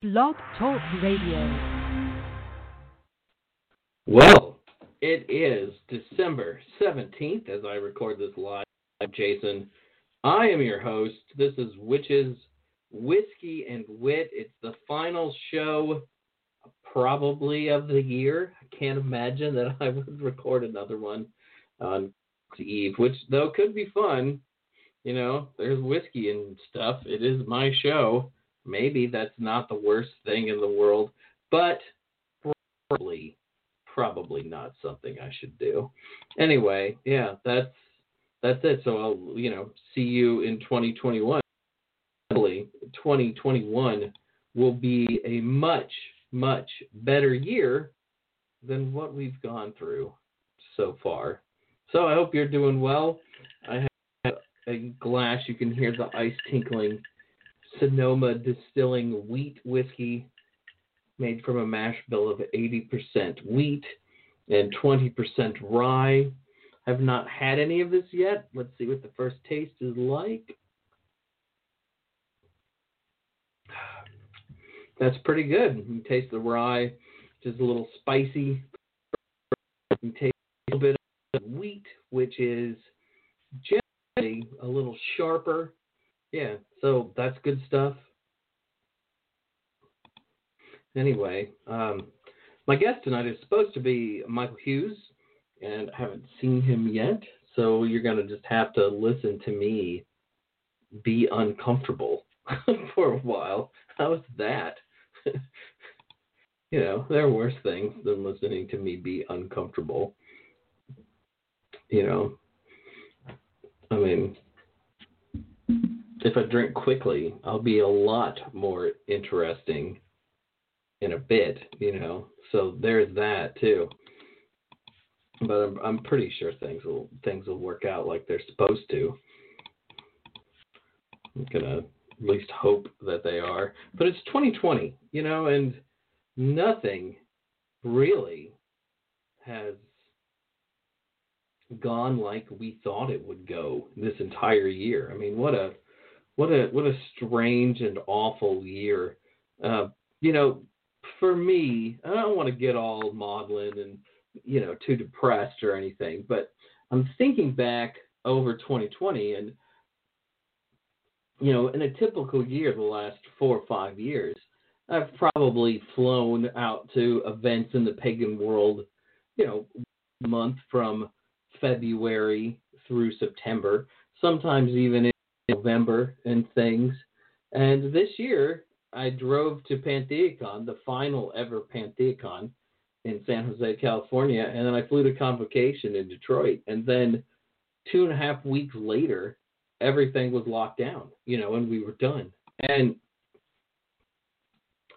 Blog Talk Radio. Well, it is December 17th as I record this live. I'm Jason. I am your host. This is Witches, Whiskey, and Wit. It's the final show, probably of the year. I can't imagine that I would record another one on Eve, which, though, could be fun. You know, there's whiskey and stuff. It is my show. Maybe that's not the worst thing in the world, but probably probably not something I should do. Anyway, yeah, that's that's it. So I'll you know see you in 2021. 2021 will be a much much better year than what we've gone through so far. So I hope you're doing well. I have a glass. You can hear the ice tinkling Sonoma Distilling wheat whiskey made from a mash bill of 80% wheat and 20% rye. I've not had any of this yet. Let's see what the first taste is like. That's pretty good. You taste the rye, just a little spicy. You taste a little bit of wheat, which is generally a little sharper yeah, so that's good stuff. Anyway, um, my guest tonight is supposed to be Michael Hughes, and I haven't seen him yet, so you're going to just have to listen to me be uncomfortable for a while. How's that? you know, there are worse things than listening to me be uncomfortable. You know, I mean, if I drink quickly, I'll be a lot more interesting in a bit, you know. So there's that too. But I'm I'm pretty sure things will things will work out like they're supposed to. I'm gonna at least hope that they are. But it's 2020, you know, and nothing really has gone like we thought it would go this entire year. I mean, what a what a what a strange and awful year. Uh, you know, for me, I don't want to get all maudlin and you know too depressed or anything, but I'm thinking back over 2020 and you know, in a typical year, the last four or five years, I've probably flown out to events in the pagan world, you know, month from February through September, sometimes even in November and things. And this year, I drove to Pantheacon, the final ever Pantheacon in San Jose, California, and then I flew to Convocation in Detroit. And then two and a half weeks later, everything was locked down, you know, and we were done. And,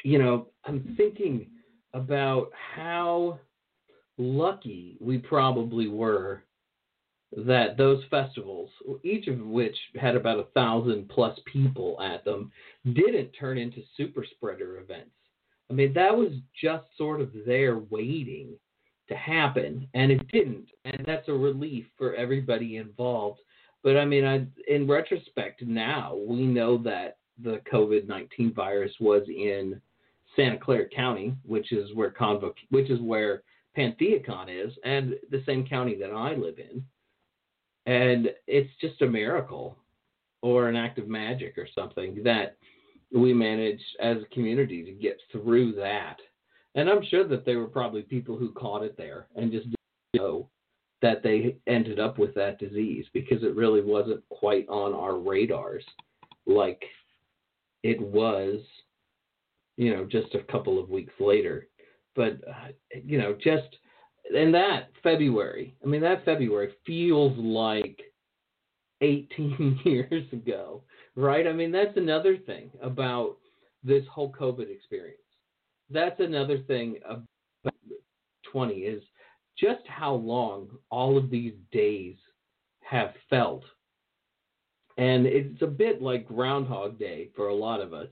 you know, I'm thinking about how lucky we probably were that those festivals, each of which had about a thousand plus people at them, didn't turn into super spreader events. I mean, that was just sort of there waiting to happen, and it didn't. And that's a relief for everybody involved. But I mean, I, in retrospect, now we know that the COVID 19 virus was in Santa Clara County, which is where Convo, which is where Pantheacon is, and the same county that I live in and it's just a miracle or an act of magic or something that we managed as a community to get through that. And I'm sure that there were probably people who caught it there and just didn't know that they ended up with that disease because it really wasn't quite on our radars like it was, you know, just a couple of weeks later. But, uh, you know, just and that February, I mean, that February feels like 18 years ago, right? I mean, that's another thing about this whole COVID experience. That's another thing about 20 is just how long all of these days have felt. And it's a bit like Groundhog Day for a lot of us.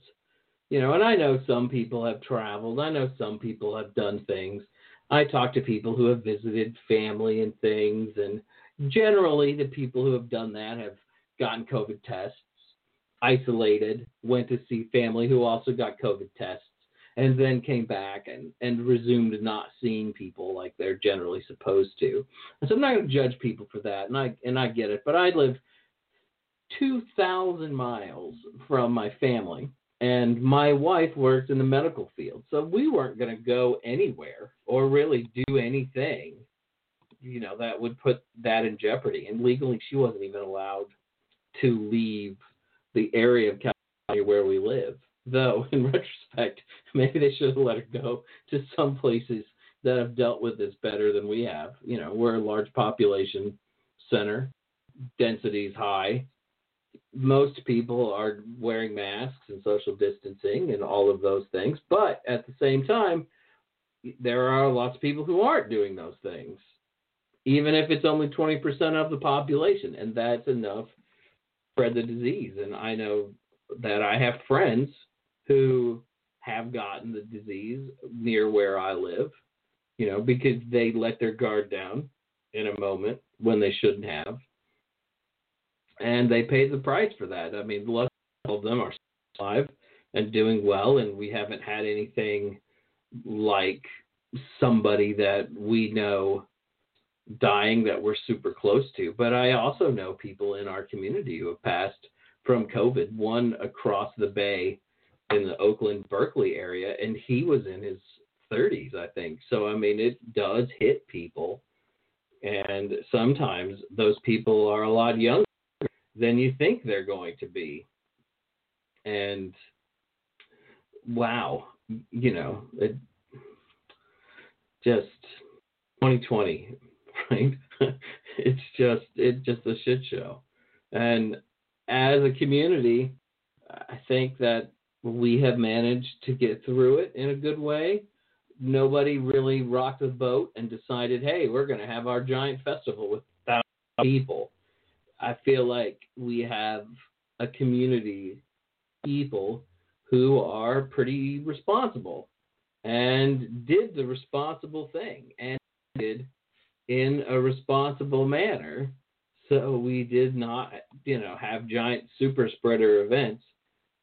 You know, and I know some people have traveled, I know some people have done things I talk to people who have visited family and things, and generally the people who have done that have gotten COVID tests, isolated, went to see family who also got COVID tests, and then came back and, and resumed not seeing people like they're generally supposed to. So I'm not going to judge people for that, and I and I get it. But I live two thousand miles from my family, and my wife worked in the medical field, so we weren't going to go anywhere or really do anything, you know, that would put that in jeopardy. And legally, she wasn't even allowed to leave the area of California where we live. Though, in retrospect, maybe they should have let her go to some places that have dealt with this better than we have. You know, we're a large population center, density is high. Most people are wearing masks and social distancing and all of those things. But at the same time, there are lots of people who aren't doing those things, even if it's only 20% of the population. And that's enough to spread the disease. And I know that I have friends who have gotten the disease near where I live, you know, because they let their guard down in a moment when they shouldn't have. And they paid the price for that. I mean, all of them are alive and doing well, and we haven't had anything like somebody that we know dying that we're super close to. But I also know people in our community who have passed from COVID, one across the bay in the Oakland Berkeley area, and he was in his 30s, I think. So I mean, it does hit people, and sometimes those people are a lot younger than you think they're going to be. And wow, you know, it just 2020, right? it's just it's just a shit show. And as a community, I think that we have managed to get through it in a good way. Nobody really rocked the boat and decided, hey, we're going to have our giant festival with thousands of people. I feel like we have a community people who are pretty responsible and did the responsible thing and did in a responsible manner. So we did not, you know, have giant super spreader events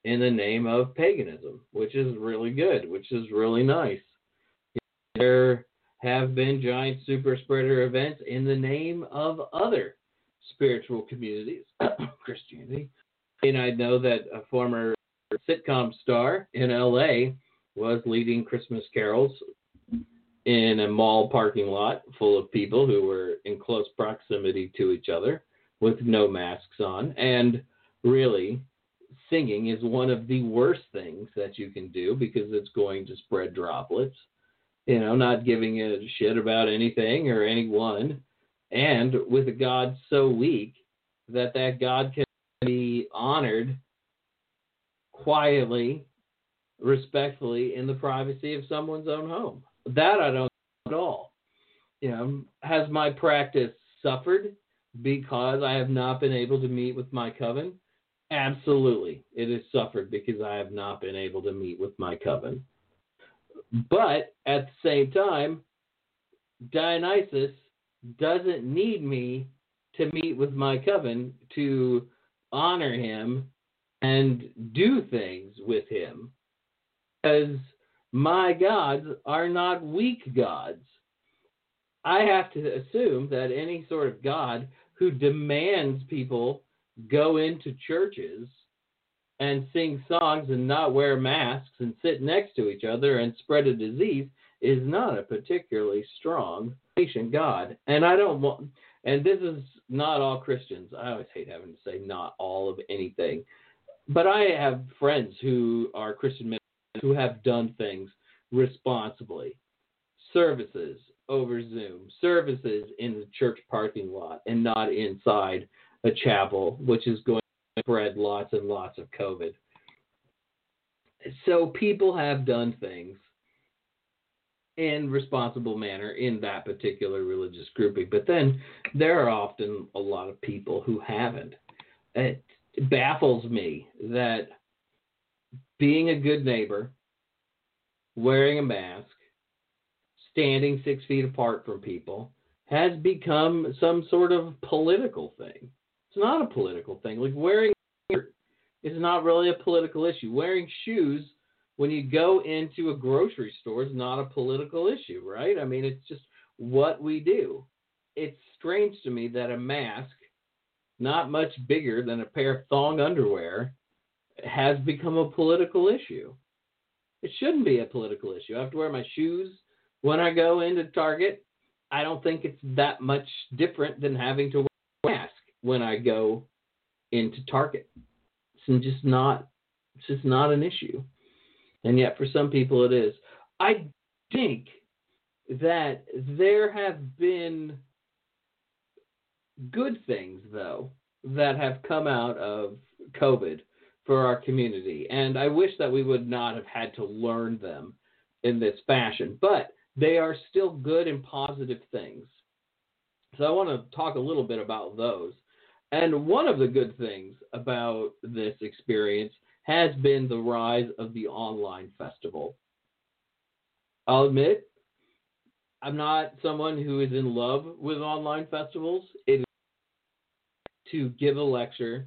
in the name of paganism, which is really good, which is really nice. There have been giant super spreader events in the name of other spiritual communities, Christianity. And I know that a former sitcom star in LA was leading Christmas carols in a mall parking lot full of people who were in close proximity to each other with no masks on. And really, singing is one of the worst things that you can do because it's going to spread droplets. You know, not giving a shit about anything or anyone, and with a God so weak that that God can be honored quietly, respectfully in the privacy of someone's own home. That I don't at all. You know, has my practice suffered because I have not been able to meet with my coven? Absolutely, it has suffered because I have not been able to meet with my coven. But at the same time, Dionysus doesn't need me to meet with my coven to honor him and do things with him. Because my gods are not weak gods. I have to assume that any sort of god who demands people go into churches and sing songs and not wear masks and sit next to each other and spread a disease is not a particularly strong God. And I don't want, and this is not all Christians. I always hate having to say not all of anything. But I have friends who are Christian men who have done things responsibly. Services over Zoom, services in the church parking lot and not inside a chapel, which is going to spread lots and lots of COVID. So people have done things in responsible manner in that particular religious grouping, but then there are often a lot of people who haven't. It baffles me that being a good neighbor, wearing a mask, standing six feet apart from people has become some sort of political thing. It's not a political thing. Like wearing is not really a political issue. Wearing shoes when you go into a grocery store, it's not a political issue, right? I mean, it's just what we do. It's strange to me that a mask, not much bigger than a pair of thong underwear, has become a political issue. It shouldn't be a political issue. I have to wear my shoes when I go into Target. I don't think it's that much different than having to wear a mask when I go into Target. It's just not it's just not an issue. And yet for some people it is. I think that there have been good things though that have come out of COVID for our community. And I wish that we would not have had to learn them in this fashion, but they are still good and positive things. So I want to talk a little bit about those. And one of the good things about this experience has been the rise of the online festival. I'll admit, I'm not someone who is in love with online festivals. It is to give a lecture,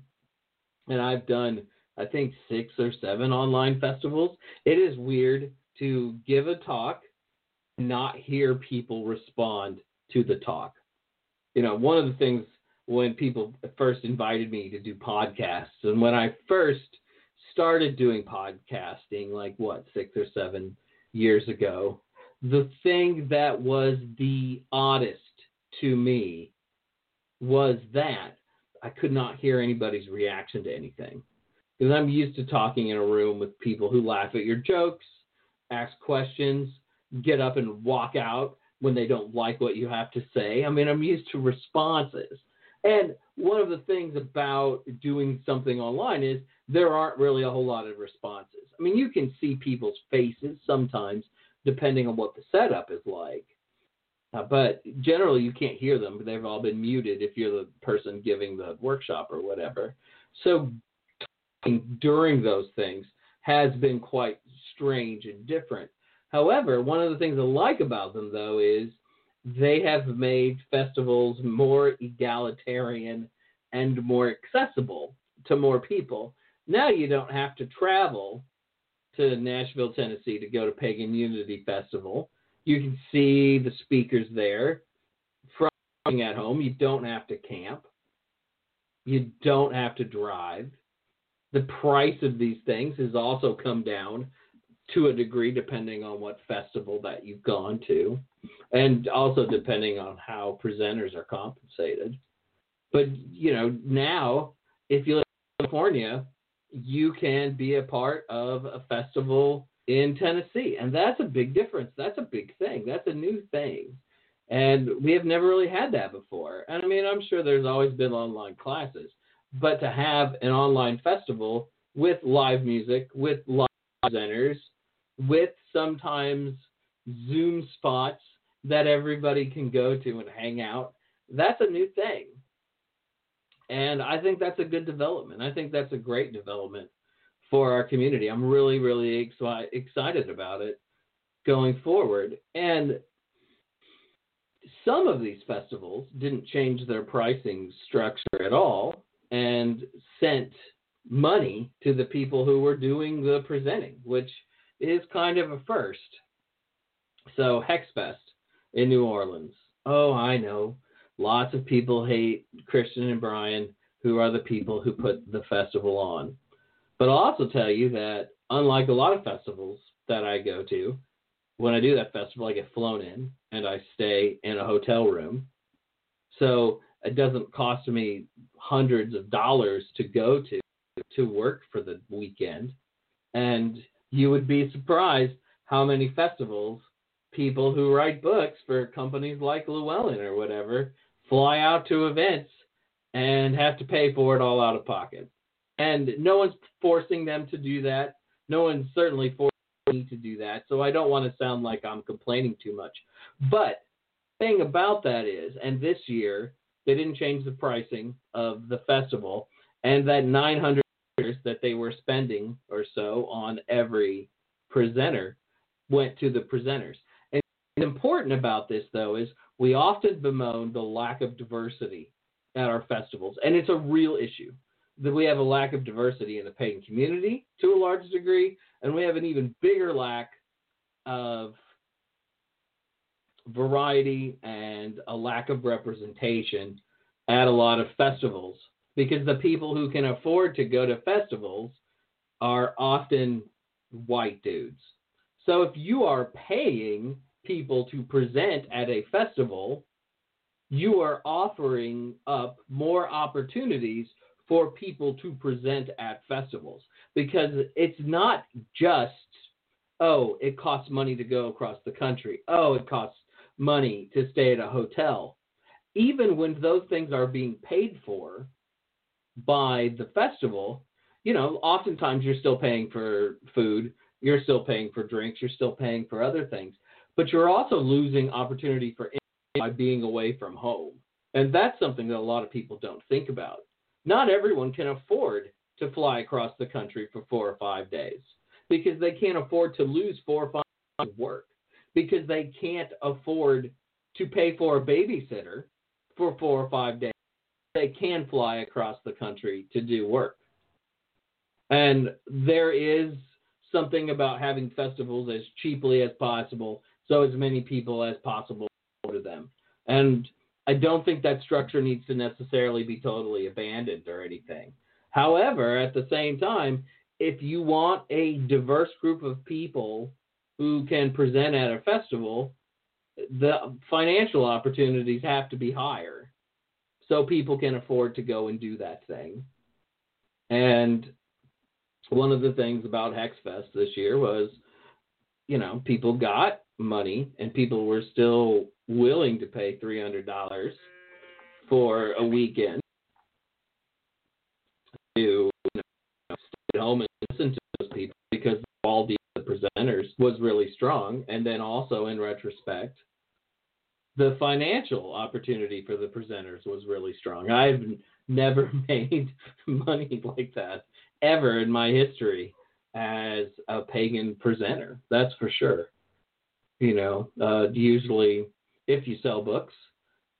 and I've done I think six or seven online festivals. It is weird to give a talk, not hear people respond to the talk. You know, one of the things when people first invited me to do podcasts, and when I first started doing podcasting, like what, six or seven years ago, the thing that was the oddest to me was that I could not hear anybody's reaction to anything because I'm used to talking in a room with people who laugh at your jokes, ask questions, get up and walk out when they don't like what you have to say. I mean, I'm used to responses. And one of the things about doing something online is there aren't really a whole lot of responses. I mean, you can see people's faces sometimes, depending on what the setup is like. Uh, but generally, you can't hear them. They've all been muted if you're the person giving the workshop or whatever. So during those things has been quite strange and different. However, one of the things I like about them, though, is they have made festivals more egalitarian and more accessible to more people. Now you don't have to travel to Nashville, Tennessee to go to Pagan Unity Festival. You can see the speakers there from at home. You don't have to camp. You don't have to drive the price of these things has also come down to a degree depending on what festival that you've gone to and also depending on how presenters are compensated. But you know now if you live in california you can be a part of a festival in tennessee and that's a big difference. That's a big thing. That's a new thing. And we have never really had that before. And i mean i'm sure there's always been online classes but to have an online festival with live music, with live presenters, with sometimes Zoom spots that everybody can go to and hang out, that's a new thing. And I think that's a good development. I think that's a great development for our community. I'm really, really exci- excited about it going forward. And some of these festivals didn't change their pricing structure at all and sent money to the people who were doing the presenting, which is kind of a first. So, Hexfest in New Orleans. Oh, I know. Lots of people hate Christian and Brian, who are the people who put the festival on. But I'll also tell you that, unlike a lot of festivals that I go to, when I do that festival, I get flown in and I stay in a hotel room. So it doesn't cost me hundreds of dollars to go to to work for the weekend. And you would be surprised how many festivals people who write books for companies like Llewellyn or whatever fly out to events and have to pay for it all out of pocket. And no one's forcing them to do that. No one's certainly forcing me to do that. So I don't want to sound like I'm complaining too much. But thing about that is, and this year they didn't change the pricing of the festival, and that 900 that they were spending or so on every presenter went to the presenters. And important about this, though, is we often bemoan the lack of diversity at our festivals, and it's a real issue. that we have a lack of diversity in the pagan community to a large degree, and we have an even bigger lack of variety and a lack of representation at a lot of festivals because the people who can afford to go to festivals are often white dudes. So if you are paying people to present at a festival, you are offering up more opportunities for people to present at festivals because it's not just oh it costs money to go across the country oh it costs money to stay at a hotel even when those things are being paid for by the festival you know oftentimes you're still paying for food you're still paying for drinks you're still paying for other things but you're also losing opportunity for by being away from home and that's something that a lot of people don't think about not everyone can afford to fly across the country for four or five days because they can't afford to lose four or five days of work because they can't afford to pay for a babysitter for four or five days. They can fly across the country to do work. And there is something about having festivals as cheaply as possible so as many people as possible to them. And I don't think that structure needs to necessarily be totally abandoned or anything. However, at the same time, if you want a diverse group of people who can present at a festival, the financial opportunities have to be higher so people can afford to go and do that thing. And one of the things about Hexfest this year was, you know, people got money and people were still willing to pay $300 for a weekend to you know, stay at home and listen to those people because the the presenters was really strong. And then also, in retrospect, the financial opportunity for the presenters was really strong. I've never made money like that ever in my history as a pagan presenter. That's for sure. You know, uh, usually if you sell books,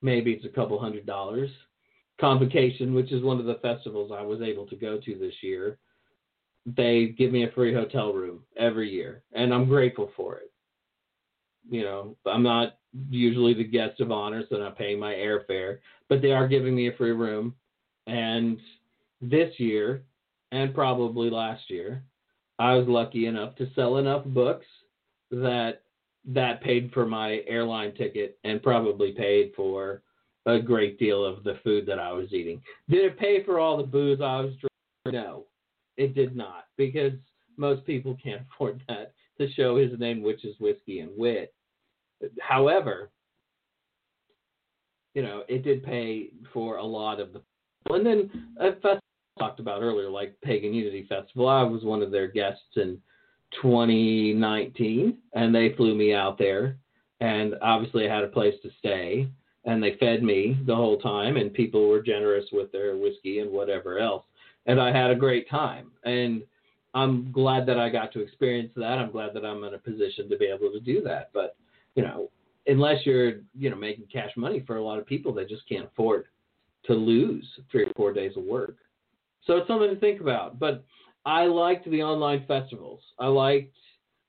maybe it's a couple hundred dollars. Convocation, which is one of the festivals I was able to go to this year, they give me a free hotel room every year, and I'm grateful for it. You know, I'm not usually the guest of honor, so I'm not paying my airfare, but they are giving me a free room. And this year, and probably last year, I was lucky enough to sell enough books that that paid for my airline ticket and probably paid for a great deal of the food that I was eating. Did it pay for all the booze I was drinking? No, it did not, because most people can't afford that. The show is named Witches, Whiskey, and Wit. However, you know, it did pay for a lot of the. And then a festival talked about earlier, like Pagan Unity Festival, I was one of their guests in 2019, and they flew me out there. And obviously, I had a place to stay, and they fed me the whole time, and people were generous with their whiskey and whatever else. And I had a great time. And I'm glad that I got to experience that. I'm glad that I'm in a position to be able to do that. But, you know, unless you're, you know, making cash money for a lot of people, they just can't afford to lose three or four days of work. So it's something to think about. But I liked the online festivals. I liked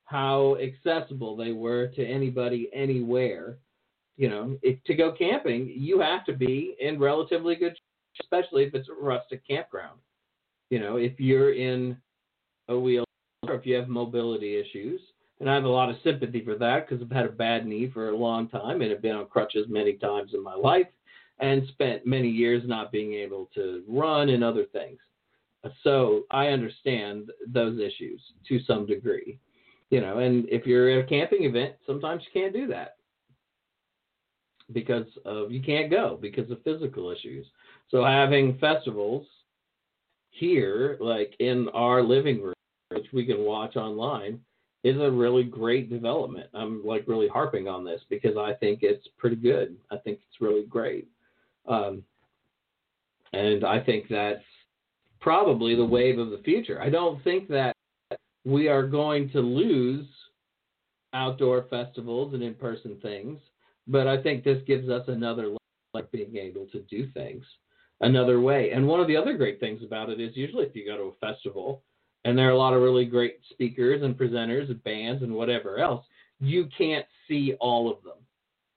how accessible they were to anybody anywhere. You know, if, to go camping, you have to be in relatively good, especially if it's a rustic campground. You know, if you're in a wheel or if you have mobility issues, and I have a lot of sympathy for that because I've had a bad knee for a long time and have been on crutches many times in my life and spent many years not being able to run and other things. So I understand those issues to some degree, you know. And if you're at a camping event, sometimes you can't do that because of you can't go because of physical issues. So having festivals here, like in our living room, which we can watch online, is a really great development. I'm like really harping on this because I think it's pretty good. I think it's really great. Um, and I think that's probably the wave of the future. I don't think that we are going to lose outdoor festivals and in person things, but I think this gives us another like being able to do things. another way. And one of the other great things about it is usually if you go to a festival and there are a lot of really great speakers and presenters and bands and whatever else, you can't see all of them.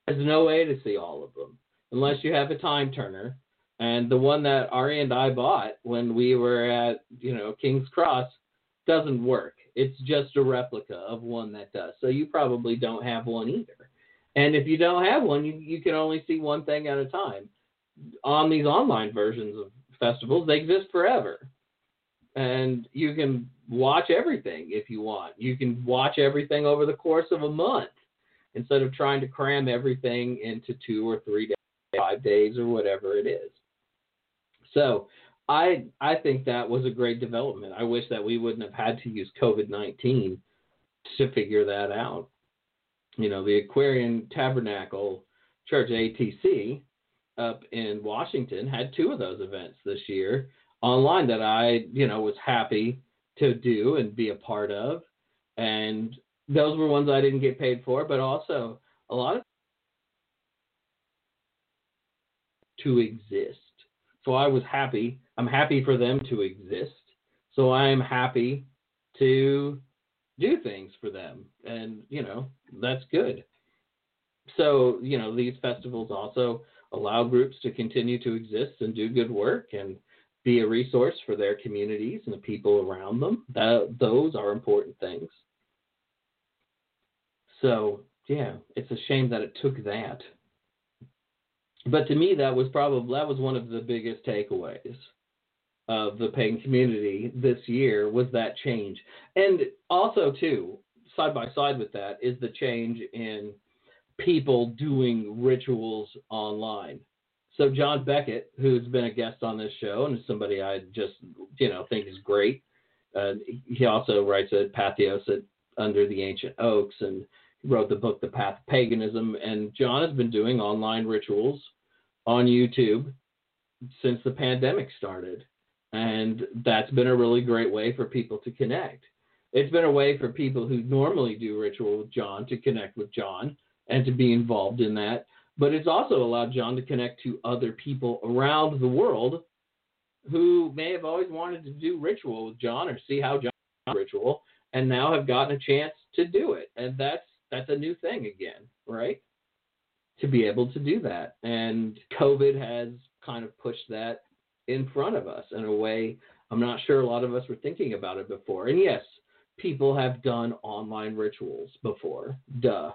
There's no way to see all of them unless you have a time turner. And the one that Ari and I bought when we were at, you know, King's Cross doesn't work. It's just a replica of one that does. So you probably don't have one either. And if you don't have one, you, you can only see one thing at a time. On these online versions of festivals, they exist forever. And you can watch everything if you want. You can watch everything over the course of a month instead of trying to cram everything into two or three days, five days, or whatever it is. So I I think that was a great development. I wish that we wouldn't have had to use COVID nineteen to figure that out. You know, the Aquarian Tabernacle Church ATC up in Washington had two of those events this year online that I, you know, was happy to do and be a part of. And those were ones I didn't get paid for, but also a lot of to exist. So I was happy. I'm happy for them to exist. So I am happy to do things for them. And, you know, that's good. So, you know, these festivals also allow groups to continue to exist and do good work and be a resource for their communities and the people around them. That, those are important things. So, yeah, it's a shame that it took that. But to me, that was probably that was one of the biggest takeaways of the pagan community this year was that change, and also too side by side with that is the change in people doing rituals online. So John Beckett, who's been a guest on this show and is somebody I just you know think is great. Uh, he also writes at Patheos at Under the Ancient Oaks and wrote the book The Path of Paganism. And John has been doing online rituals on YouTube since the pandemic started. And that's been a really great way for people to connect. It's been a way for people who normally do ritual with John to connect with John and to be involved in that. But it's also allowed John to connect to other people around the world who may have always wanted to do ritual with John or see how John ritual and now have gotten a chance to do it. And that's that's a new thing again, right? To be able to do that. And COVID has kind of pushed that in front of us in a way I'm not sure a lot of us were thinking about it before. And yes, people have done online rituals before. Duh.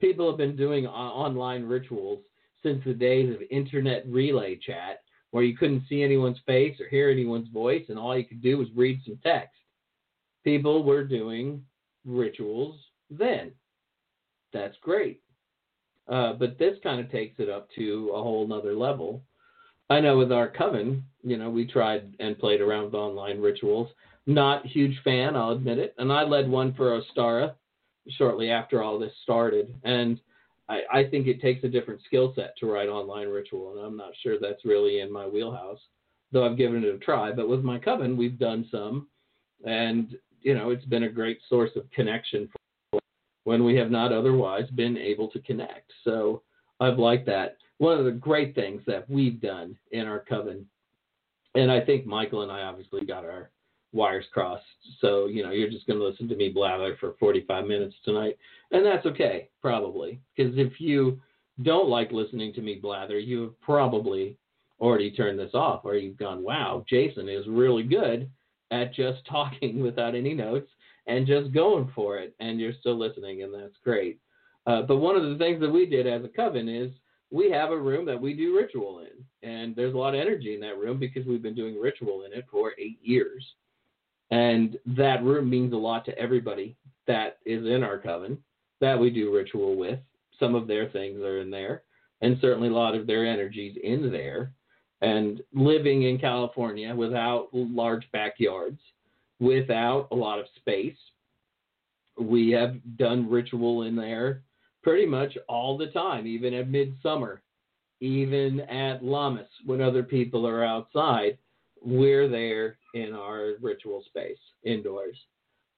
People have been doing online rituals since the days of internet relay chat where you couldn't see anyone's face or hear anyone's voice and all you could do was read some text. People were doing rituals then that's great. Uh, but this kind of takes it up to a whole nother level. I know with our coven, you know, we tried and played around with online rituals. Not huge fan, I'll admit it. And I led one for Ostara shortly after all this started. And I, I think it takes a different skill set to write online ritual, and I'm not sure that's really in my wheelhouse, though I've given it a try. But with my coven, we've done some, and you know, it's been a great source of connection when we have not otherwise been able to connect. So I've liked that. One of the great things that we've done in our coven, and I think Michael and I obviously got our wires crossed. So, you know, you're just going to listen to me blather for 45 minutes tonight. And that's okay, probably. Because if you don't like listening to me blather, you have probably already turned this off or you've gone, wow, Jason is really good at just talking without any notes and just going for it, and you're still listening, and that's great. Uh, but one of the things that we did as a coven is we have a room that we do ritual in, and there's a lot of energy in that room because we've been doing ritual in it for eight years, and that room means a lot to everybody that is in our coven that we do ritual with. Some of their things are in there, and certainly a lot of their energies in there. And living in California without large backyards without a lot of space. We have done ritual in there pretty much all the time, even at midsummer, even at Lammas when other people are outside. We're there in our ritual space indoors.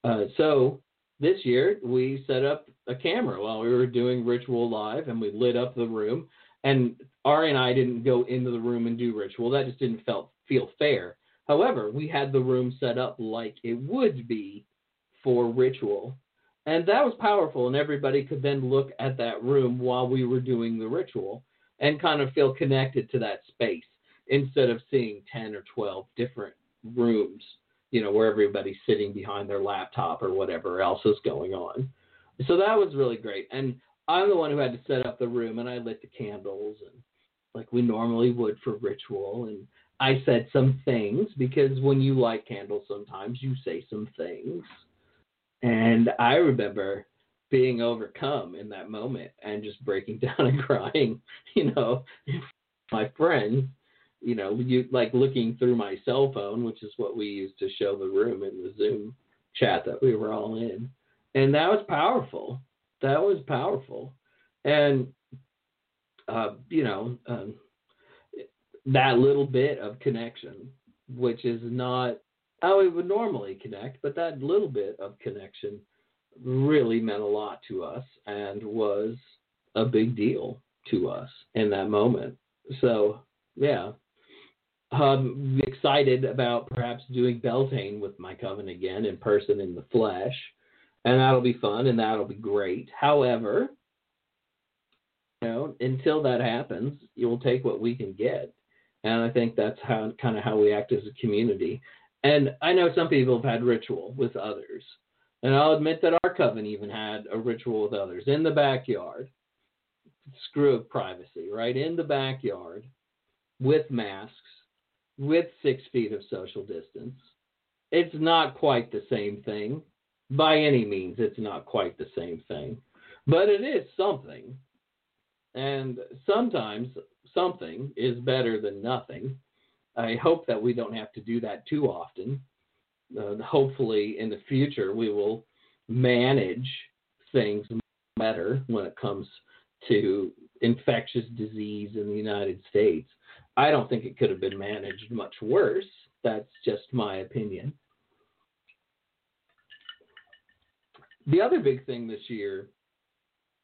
Uh, so this year we set up a camera while we were doing ritual live and we lit up the room and Ari and I didn't go into the room and do ritual. That just didn't felt feel fair. However, we had the room set up like it would be for ritual. And that was powerful, and everybody could then look at that room while we were doing the ritual and kind of feel connected to that space instead of seeing 10 or 12 different rooms, you know, where everybody's sitting behind their laptop or whatever else is going on. So that was really great. And I'm the one who had to set up the room, and I lit the candles and like we normally would for ritual. And I said some things because when you light candles, sometimes you say some things. And I remember being overcome in that moment and just breaking down and crying, you know, my friends, you know, you like looking through my cell phone, which is what we used to show the room in the Zoom chat that we were all in. And that was powerful. That was powerful. And uh, you know, um, that little bit of connection, which is not how we would normally connect, but that little bit of connection really meant a lot to us and was a big deal to us in that moment. So, yeah. Um, excited about perhaps doing Beltane with my coven again in person in the flesh, and that'll be fun and that'll be great. However, you know, until that happens, you'll take what we can get. And I think that's how kind of how we act as a community. And I know some people have had ritual with others. And I'll admit that our coven even had a ritual with others in the backyard. Screw of privacy, right? In the backyard with masks, with six feet of social distance. It's not quite the same thing. By any means, it's not quite the same thing. But it is something. And sometimes something is better than nothing. I hope that we don't have to do that too often. Uh, hopefully, in the future, we will manage things better when it comes to infectious disease in the United States. I don't think it could have been managed much worse. That's just my opinion. The other big thing this year,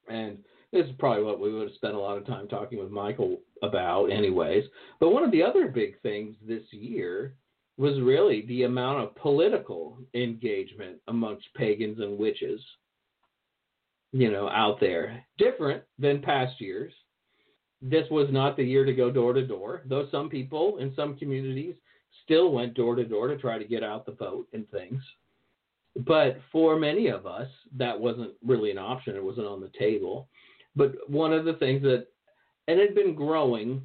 and this is probably what we would have spent a lot of time talking with Michael about, anyways. But one of the other big things this year was really the amount of political engagement amongst pagans and witches, you know, out there. Different than past years. This was not the year to go door to door, though some people in some communities still went door to door to try to get out the vote and things. But for many of us, that wasn't really an option. It wasn't on the table. But one of the things that, and it had been growing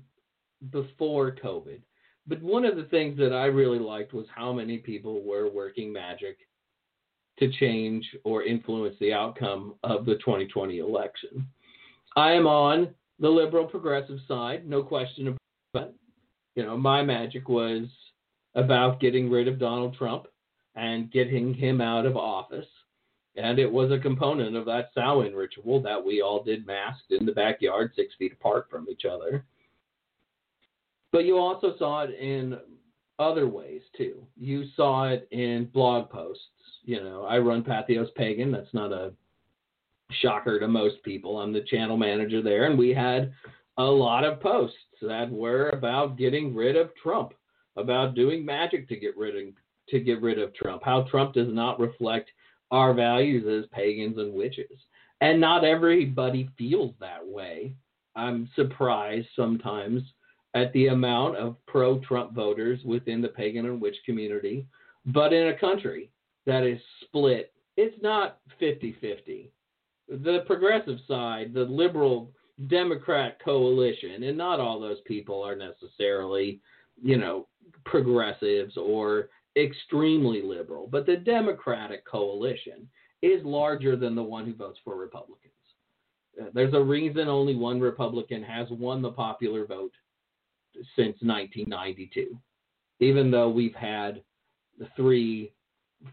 before COVID, but one of the things that I really liked was how many people were working magic to change or influence the outcome of the 2020 election. I am on the liberal progressive side, no question about it. You know, my magic was about getting rid of Donald Trump and getting him out of office. And it was a component of that Samhain ritual that we all did masked in the backyard, six feet apart from each other. But you also saw it in other ways too. You saw it in blog posts. You know, I run Patheos Pagan. That's not a shocker to most people. I'm the channel manager there, and we had a lot of posts that were about getting rid of Trump, about doing magic to get rid of to get rid of Trump. How Trump does not reflect our values as pagans and witches. And not everybody feels that way. I'm surprised sometimes at the amount of pro Trump voters within the pagan and witch community. But in a country that is split, it's not 50 50. The progressive side, the liberal Democrat coalition, and not all those people are necessarily, you know, progressives or extremely liberal, but the Democratic coalition is larger than the one who votes for Republicans. Uh, there's a reason only one Republican has won the popular vote since 1992, even though we've had three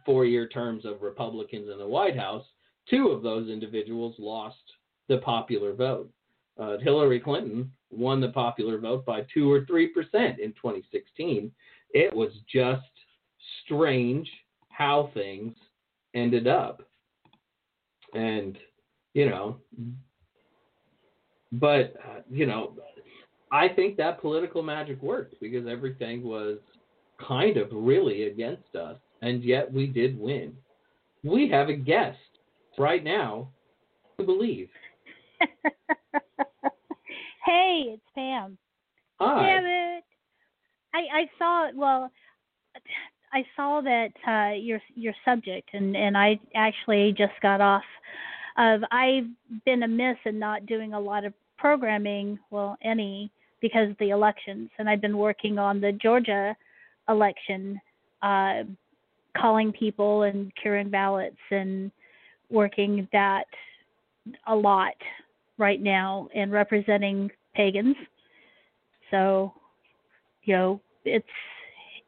four year terms of Republicans in the White House. Two of those individuals lost the popular vote. Uh, Hillary Clinton won the popular vote by two or three percent in 2016. It was just strange how things ended up. And, you know, but, uh, you know, I think that political magic worked because everything was kind of really against us, and yet we did win. We have a guest right now. I believe. hey, it's Pam. Hi. Damn it! I I saw well, I saw that uh, your your subject, and and I actually just got off of. I've been amiss in not doing a lot of programming, well, any because of the elections, and I've been working on the Georgia election, uh, calling people and curing ballots and working that a lot right now and representing pagans. So, you know, it's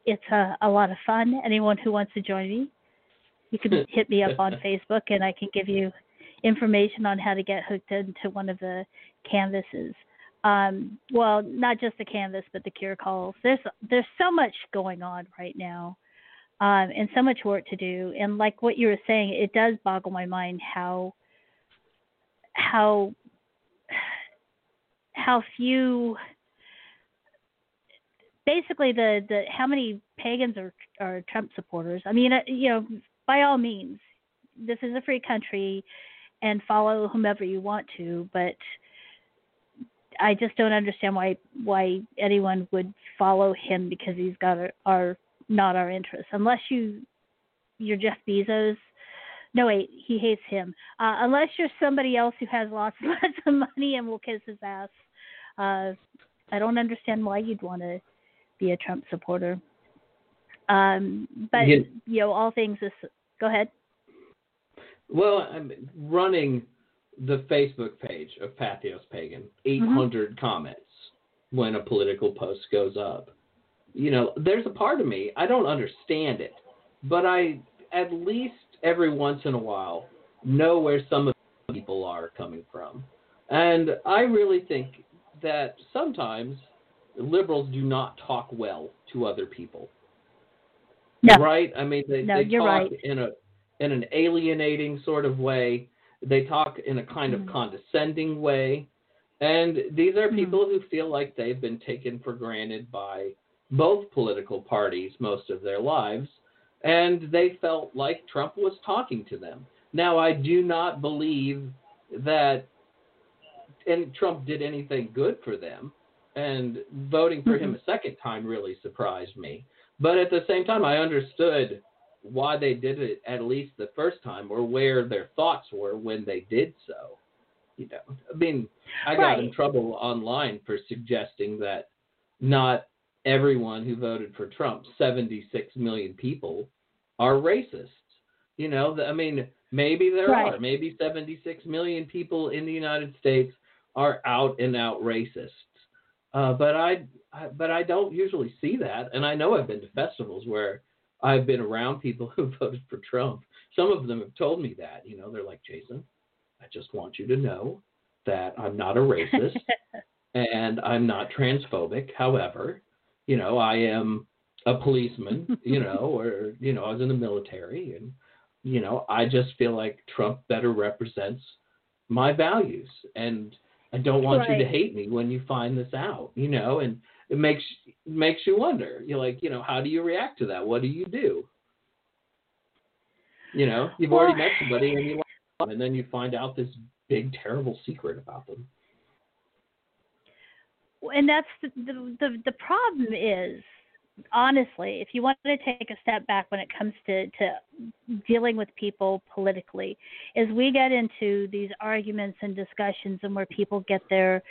it's a, a lot of fun. Anyone who wants to join me, you can hit me up on Facebook and I can give you information on how to get hooked into one of the canvases. Um, well, not just the canvas, but the cure calls. There's there's so much going on right now, um, and so much work to do. And like what you were saying, it does boggle my mind how how how few basically the the how many pagans are are Trump supporters. I mean, uh, you know, by all means, this is a free country, and follow whomever you want to, but I just don't understand why why anyone would follow him because he's got our, our not our interest Unless you you're Jeff Bezos. No wait, he hates him. Uh, unless you're somebody else who has lots and lots of money and will kiss his ass. Uh, I don't understand why you'd want to be a Trump supporter. Um, but Yeah. you know, all things is. Go ahead. Well, I'm running the Facebook page of Patheos Pagan, 800 comments when a political post goes up. You know, there's a part of me, I don't understand it, but I at least every once in a while know where some of the people are coming from. And I really think that sometimes liberals do not talk well to other people. No. Right? I mean, they, No, they talk right. in a in an alienating sort of way. They talk in a kind of Mhm. condescending way. And these are Mhm. people who feel like they've been taken for granted by both political parties most of their lives. And they felt like Trump was talking to them. Now, I do not believe that and Trump did anything good for them. And voting for him mm-hmm. a second time really surprised me. But at the same time, I understood why they did it at least the first time or where their thoughts were when they did so. You know, I mean, I got in trouble online for suggesting that not everyone who voted for Trump, 76 million people, are racists. You know, I mean, maybe there Right. are. Maybe 76 million people in the United States are out and out racists. Uh, but I, I, but I don't usually see that, and I know I've been to festivals where I've been around people who voted for Trump. Some of them have told me that. You know, they're like, Jason, I just want you to know that I'm not a racist and I'm not transphobic. However, you know, I am a policeman, you know, or, you know, I was in the military and, you know, I just feel like Trump better represents my values. And I don't want you to hate me when you find this out, you know, and it makes makes you wonder. You're like, you know, how do you react to that? What do you do? You know, you've already met somebody and you like them, and then you find out this big terrible secret about them. And that's the, the the the problem is honestly if you want to take a step back when it comes to to dealing with people politically is we get into these arguments and discussions and where people get their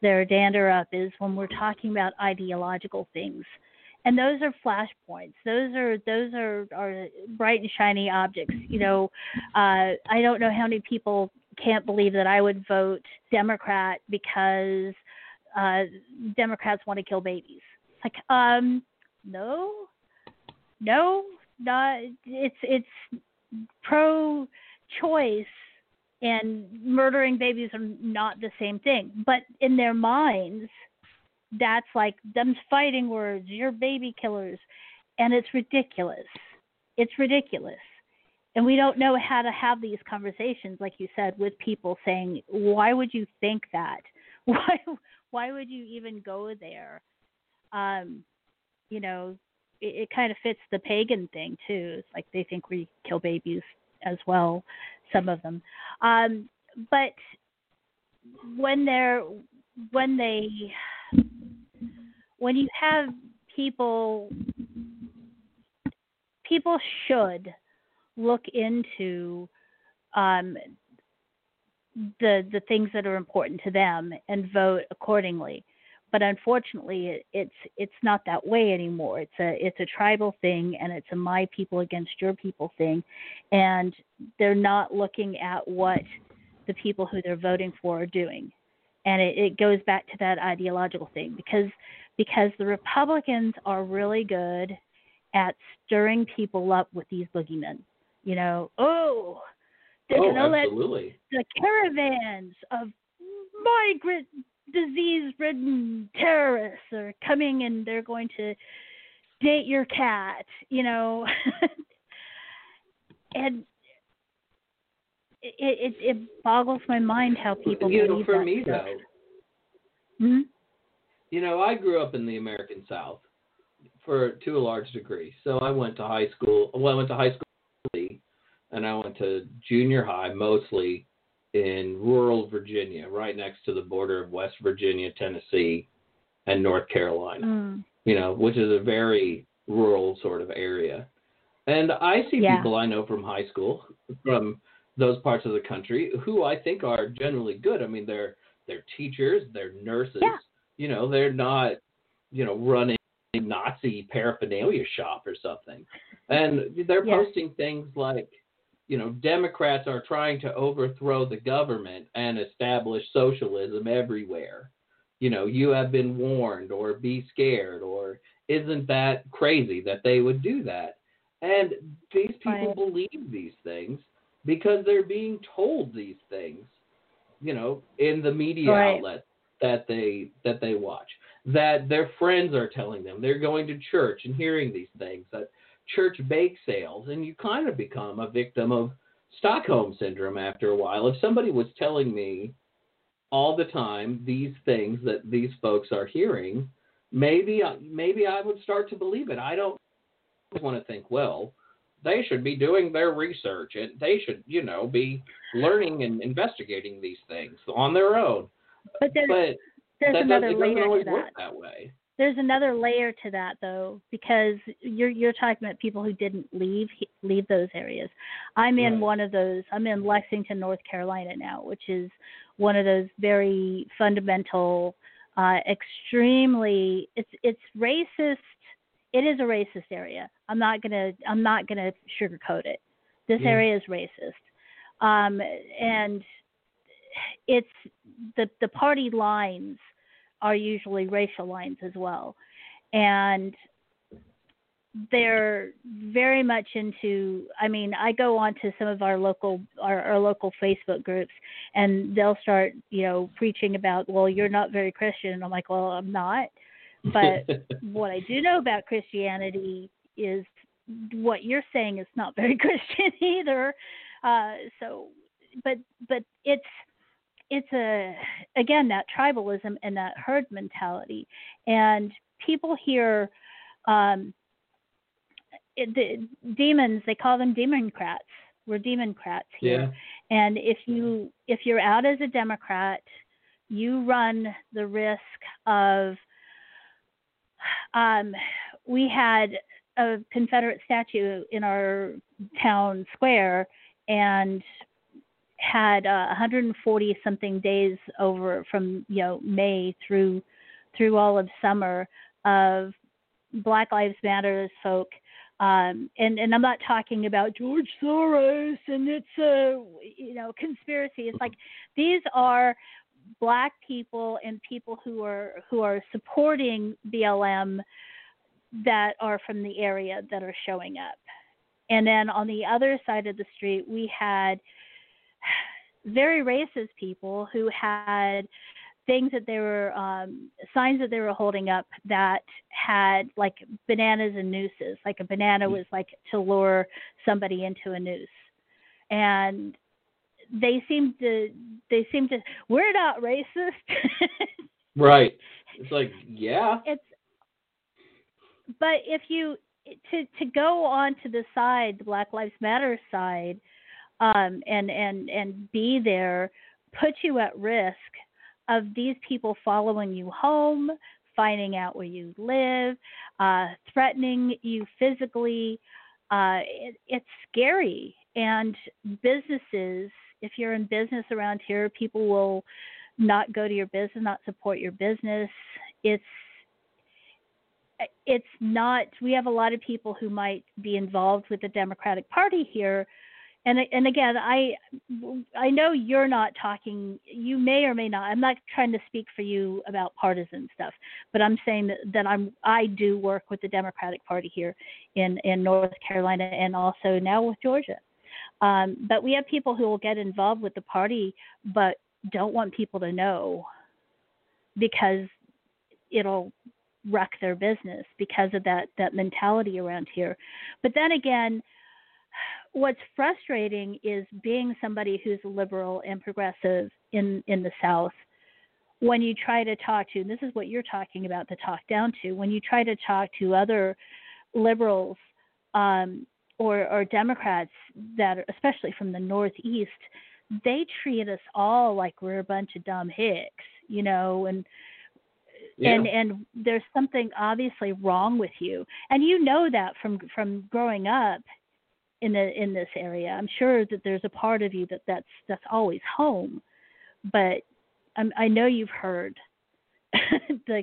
their dander up is when we're talking about ideological things. And those are flashpoints. Those are those are are bright and shiny objects. You know uh i don't know how many people can't believe that i would vote democrat because uh, Democrats want to kill babies. Like, um, no, no, not. It's it's pro-choice and murdering babies are not the same thing. But in their minds, that's like them fighting words. You're baby killers, and it's ridiculous. It's ridiculous. And we don't know how to have these conversations, like you said, with people saying, "Why would you think that? Why why would you even go there? Um, you know, it, it kind of fits the pagan thing too. It's like they think we kill babies as well, some of them. Um, but when they're when they when you have people people should look into um, the the things that are important to them and vote accordingly. But unfortunately, it, it's it's not that way anymore. It's a it's a tribal thing, and it's a my people against your people thing, and they're not looking at what the people who they're voting for are doing, and it, it goes back to that ideological thing because because the Republicans are really good at stirring people up with these boogeymen. You know, oh, they're oh, gonna absolutely. let the caravans of migrant disease ridden terrorists are coming and they're going to date your cat, you know. and it, it it boggles my mind how people you know, for that me stuff. though, hmm you know, I grew up in the American South for to a large degree. So I went to high school. Well, I went to high school, and I went to junior high mostly in rural Virginia, right next to the border of West Virginia, Tennessee, and North Carolina. Mm. You know, which is a very rural sort of area. And I see Yeah. people I know from high school from those parts of the country who I think are generally good. I mean, they're they're teachers, they're nurses. Yeah. You know, they're not, you know, running a Nazi paraphernalia shop or something. And they're Yeah. posting things like, you know, Democrats are trying to overthrow the government and establish socialism everywhere. You know, you have been warned or be scared or isn't that crazy that they would do that? And these people believe these things because they're being told these things, you know, in the media Right. outlets that they that they watch. That their friends are telling them. They're going to church and hearing these things. That church bake sales and you kind of become a victim of Stockholm syndrome after a while. If somebody was telling me all the time these things that these folks are hearing, maybe I- maybe I would start to believe it. I don't want to think, well, they should be doing their research and they should, you know, be learning and investigating these things on their own. But there's But there's that another doesn't, doesn't always to work that. that way. There's another layer to that though, because you're you're talking about people who didn't leave leave those areas. I'm in Right. one of those. I'm in Lexington, North Carolina now, which is one of those very fundamental, uh, extremely. It's it's racist. It is a racist area. I'm not gonna I'm not gonna sugarcoat it. This Yeah. area is racist, um, and it's the the party lines are usually racial lines as well. And they're very much into I mean, I go on to some of our local our, our local Facebook groups and they'll start, you know, preaching about, well, you're not very Christian and I'm like, Well, I'm not. But what I do know about Christianity is what you're saying is not very Christian either. Uh, so, but but it's it's a again that tribalism and that herd mentality, and people here, um, it, the demons they call them democrats. We're democrats here. yeah. And if you if you're out as a Democrat, you run the risk of um, we had a Confederate statue in our town square and had uh, 140 something days over from you know May through through all of summer of Black Lives Matter folk um, and and I'm not talking about George Soros and it's a you know conspiracy. It's like these are black people and people who are who are supporting BLM that are from the area that are showing up. And then on the other side of the street, we had very racist people who had things that they were um signs that they were holding up that had like bananas and nooses like a banana was like to lure somebody into a noose and they seemed to they seemed to we're not racist Right. It's like, yeah. It's but if you to to go on to the side, the Black Lives Matter side, um, and and and be there, put you at risk of these people following you home, finding out where you live, uh, threatening you physically. Uh, it, it's scary, and businesses. If you're in business around here, people will not go to your business, not support your business. It's it's not we have a lot of people who might be involved with the Democratic Party here and and again I I know you're not talking you may or may not I'm not trying to speak for you about partisan stuff but I'm saying that, that I'm I do work with the Democratic Party here in in North Carolina and also now with Georgia um, but we have people who will get involved with the party but don't want people to know because it'll wreck their business because of that that mentality around here. But then again, what's frustrating is being somebody who's liberal and progressive in in the South. When you try to talk to, and this is what you're talking about, the talk down to, when you try to talk to other liberals um, or, or Democrats that, are, especially from the Northeast, they treat us all like we're a bunch of dumb hicks, you know, and yeah. and and there's something obviously wrong with you, and you know that from from growing up in in this area. I'm sure that there's a part of you that that's that's always home, but I'm, I know you've heard the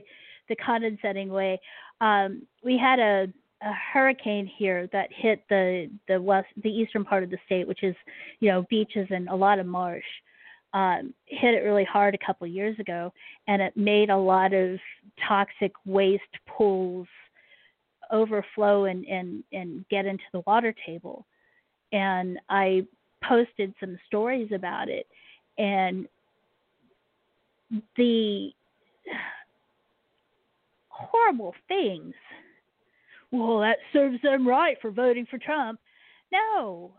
the condescending way. Um, we had a a hurricane here that hit the the west the eastern part of the state, which is you know beaches and a lot of marsh. Um, hit it really hard a couple years ago, and it made a lot of toxic waste pools overflow and and and get into the water table. And I posted some stories about it, and the horrible things well, that serves them right for voting for Trump. No.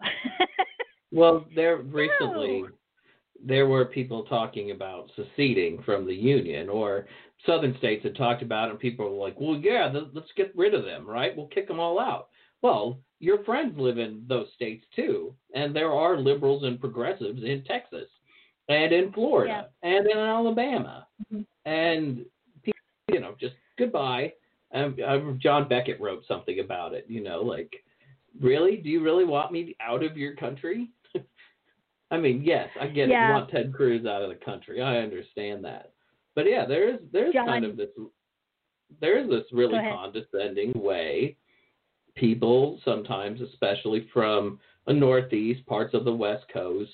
well, there recently no. there were people talking about seceding from the union, or southern states had talked about it, and people were like, "Well, yeah, let's get rid of them, right? We'll kick them all out." Well, your friends live in those states too, and there are liberals and progressives in Texas, and in Florida, yeah. and in Alabama, mm-hmm. and you know, just goodbye um, um, John Beckett wrote something about it. You know, like, really? Do you really want me out of your country? I mean, yes, I get yeah. it. You want Ted Cruz out of the country. I understand that. But yeah, there is there's John, kind of this there is this really condescending way people sometimes, especially from the Northeast, parts of the West Coast,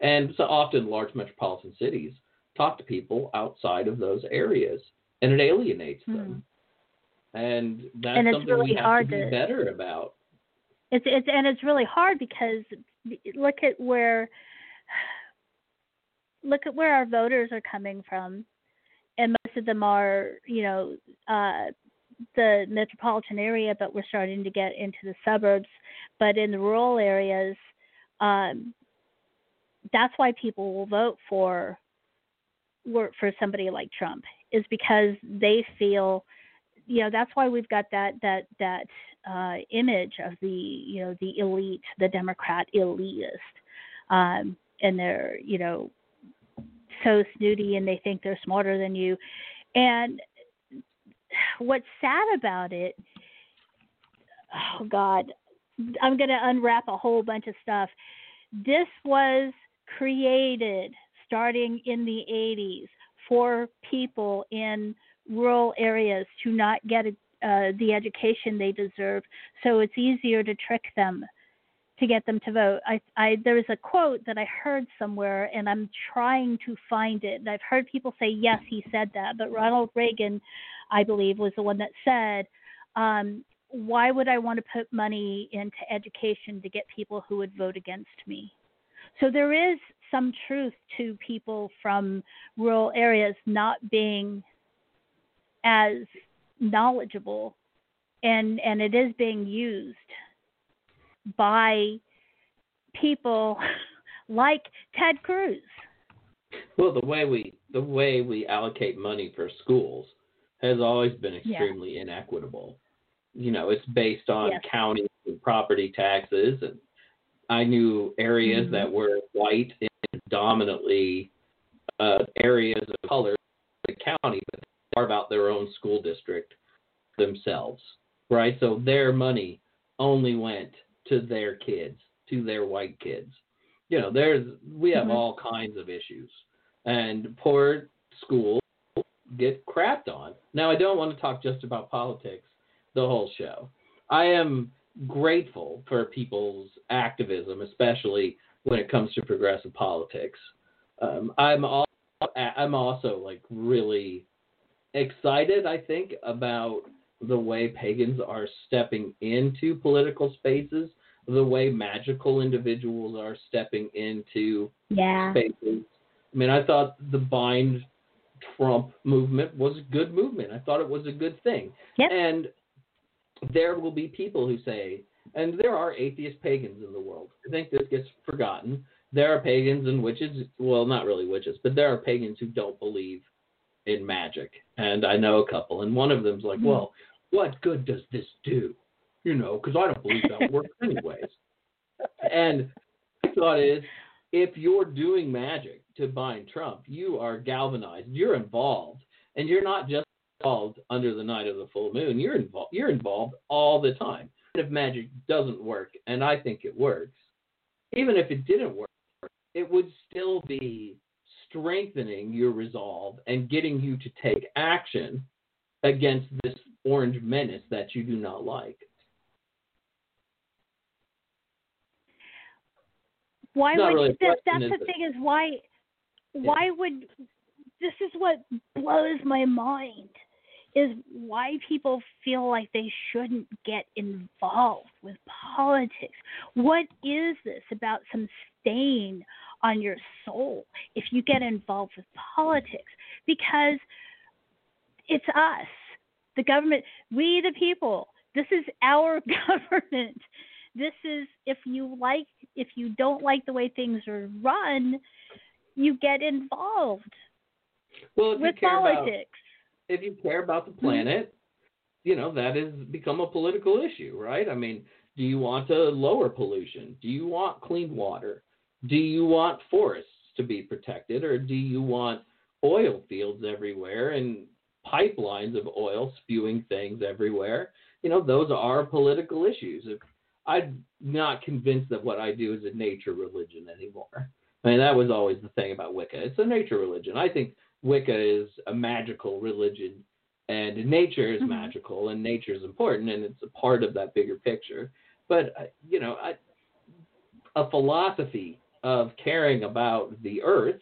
and so often large metropolitan cities, talk to people outside of those areas, and it alienates them. Hmm and that's and something really we have hard to be better about. It's it's and it's really hard because look at where look at where our voters are coming from, and most of them are you know uh, the metropolitan area, but we're starting to get into the suburbs. But in the rural areas, um, that's why people will vote for for somebody like Trump is because they feel you know that's why we've got that that that uh, image of the you know the elite, the Democrat elitist, um, and they're you know so snooty and they think they're smarter than you, and what's sad about it, oh God, I'm going to unwrap a whole bunch of stuff. This was created starting in the 80s for people in rural areas to not get uh, the education they deserve. So it's easier to trick them to get them to vote. I, I there was a quote that I heard somewhere, and I'm trying to find it. I've heard people say yes, he said that, but Ronald Reagan, I believe, was the one that said. Um, why would I want to put money into education to get people who would vote against me? So there is some truth to people from rural areas not being as knowledgeable and and it is being used by people like Ted Cruz Well, the way we the way we allocate money for schools has always been Yeah. extremely inequitable. You know, it's based on Yes. county and property taxes, and I knew areas Mhm. that were white and dominantly uh, areas of color in the county, but carve out their own school district themselves, right? So their money only went to their kids, to their white kids. You know, there's we have Mhm. all kinds of issues, and poor schools get crapped on. Now, I don't want to talk just about politics the whole show. I am grateful for people's activism, especially when it comes to progressive politics. Um, I'm all, I'm also like really excited. I think about the way pagans are stepping into political spaces, the way magical individuals are stepping into Yeah. spaces. I mean, I thought the bind Trump movement was a good movement. I thought it was a good thing. Yep. And there will be people who say, and there are atheist pagans in the world. I think this gets forgotten. There are pagans and witches, well, not really witches, but there are pagans who don't believe in magic. And I know a couple, and one of them's like, Mhm. well, what good does this do? You know, because I don't believe that works anyways. And the thought is, if you're doing magic to bind Trump, you are galvanized. You're involved, and you're not just involved under the night of the full moon. You're involved. You're involved all the time. If magic doesn't work, and I think it works, even if it didn't work, it would still be strengthening your resolve and getting you to take action against this orange menace that you do not like. Why would really that, that's the it? thing is why why would this is what blows my mind is why people feel like they shouldn't get involved with politics. What is this about some stain on your soul if you get involved with politics? Because it's us, the government, we the people. This is our government. This is if you like if you don't like the way things are run, you get involved Well, if you with care about politics. if you care about Mm-hmm. the planet, you know, that has become a political issue, right? I mean, do you want to lower pollution? Do you want clean water? Do you want forests to be protected or do you want oil fields everywhere and pipelines of oil spewing things everywhere? You know, those are political issues. If I'm not convinced that what I do is a nature religion anymore. I mean, that was always the thing about Wicca. It's a nature religion. I think Wicca is a magical religion, and nature is Mhm. magical, and nature is important, and it's a part of that bigger picture. But uh, you know, I, a philosophy of caring about the earth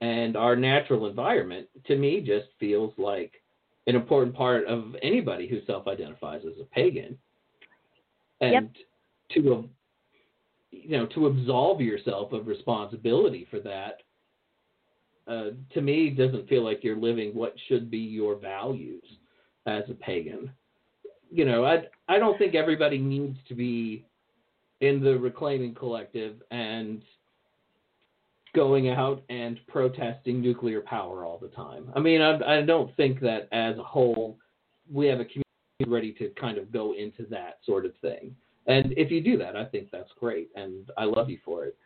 and our natural environment to me just feels like an important part of anybody who self-identifies as a pagan. And Yep. To you know to absolve yourself of responsibility for that uh, to me doesn't feel like you're living what should be your values as a pagan. You know, I I don't think everybody needs to be in the reclaiming collective and going out and protesting nuclear power all the time. I mean, I, I don't think that as a whole we have a community ready to kind of go into that sort of thing. And if you do that, I think that's great, and I love you for it.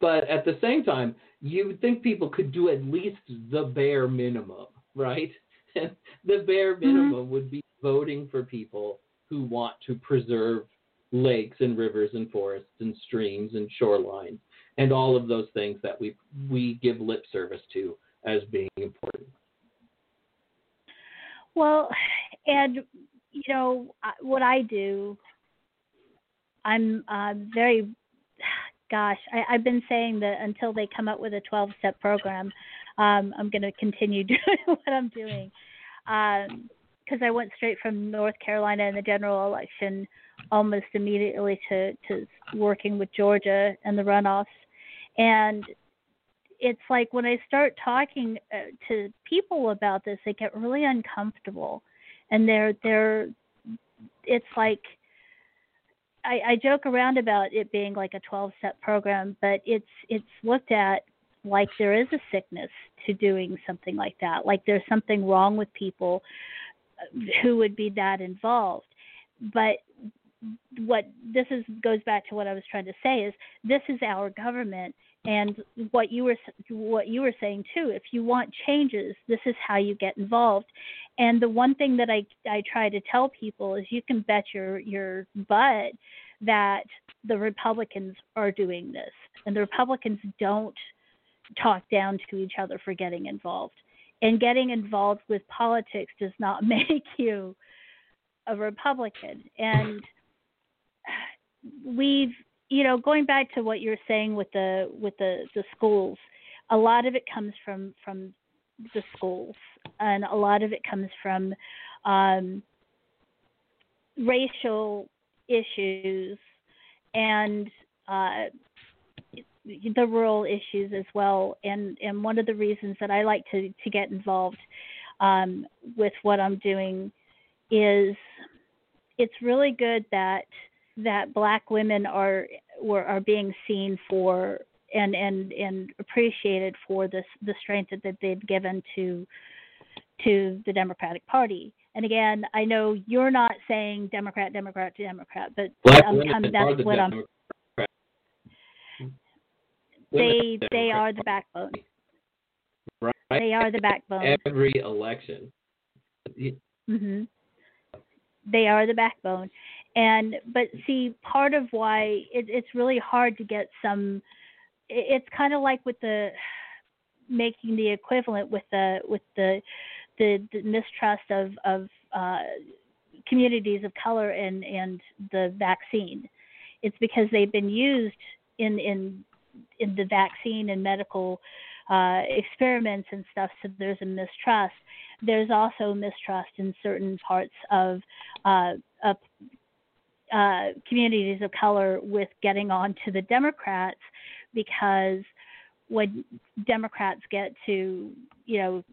But at the same time, you would think people could do at least the bare minimum, right? And the bare mm-hmm. minimum would be voting for people who want to preserve lakes and rivers and forests and streams and shorelines and all of those things that we we give lip service to as being important. Well, and you know what I do, I'm uh, very, gosh, I, I've been saying that until they come up with a 12-step program, um, I'm going to continue doing what I'm doing, because I went straight from North Carolina in the general election almost immediately to to working with Georgia and the runoffs, and it's like when I start talking uh, to people about this, they get really uncomfortable, and they're they're it's like I, I joke around about it being like a 12 step program, but it's it's looked at like there is a sickness to doing something like that, like there's something wrong with people uh, who would be that involved. But what this is goes back to what I was trying to say is this is our government and what you were what you were saying too if you want changes this is how you get involved. And the one thing that I I try to tell people is you can bet your your butt that the Republicans are doing this. And the Republicans don't talk down to each other for getting involved. And getting involved with politics does not make you a Republican. And we've you know going back to what you're saying with the with the the schools a lot of it comes from from the schools and a lot of it comes from um, racial issues and uh, the rural issues as well. And and one of the reasons that I like to to get involved um, with what I'm doing is it's really good that that black women are were, are being seen for and and and appreciated for this the strength that, that they've given to to the Democratic Party. And again, I know you're not saying Democrat, Democrat, Democrat, but um, um, are that's the what I'm. Democrat- They Women they are the backbone. right? They are the backbone. Every election. hmm They are the backbone, and but see, part of why it, it's really hard to get some. it- It's kind of like with the making the equivalent with the with the the, the mistrust of of uh, communities of color and and the vaccine. It's because they've been used in in in the vaccine and medical uh, experiments and stuff. So there's a mistrust. There's also mistrust in certain parts of uh, of uh, communities of color with getting on to the Democrats because when Democrats get to you know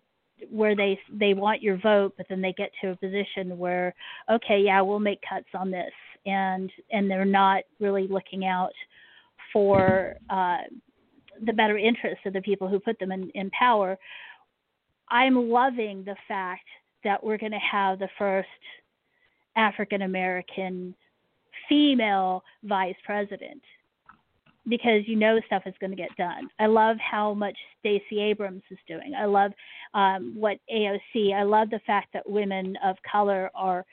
where they they want your vote, but then they get to a position where okay, yeah, we'll make cuts on this, and and they're not really looking out for uh, the better interests of the people who put them in, in power. I'm loving the fact that we're going to have the first African American female vice president because you know stuff is going to get done. I love how much Stacey Abrams is doing. I love um, what AOC. I love the fact that women of color are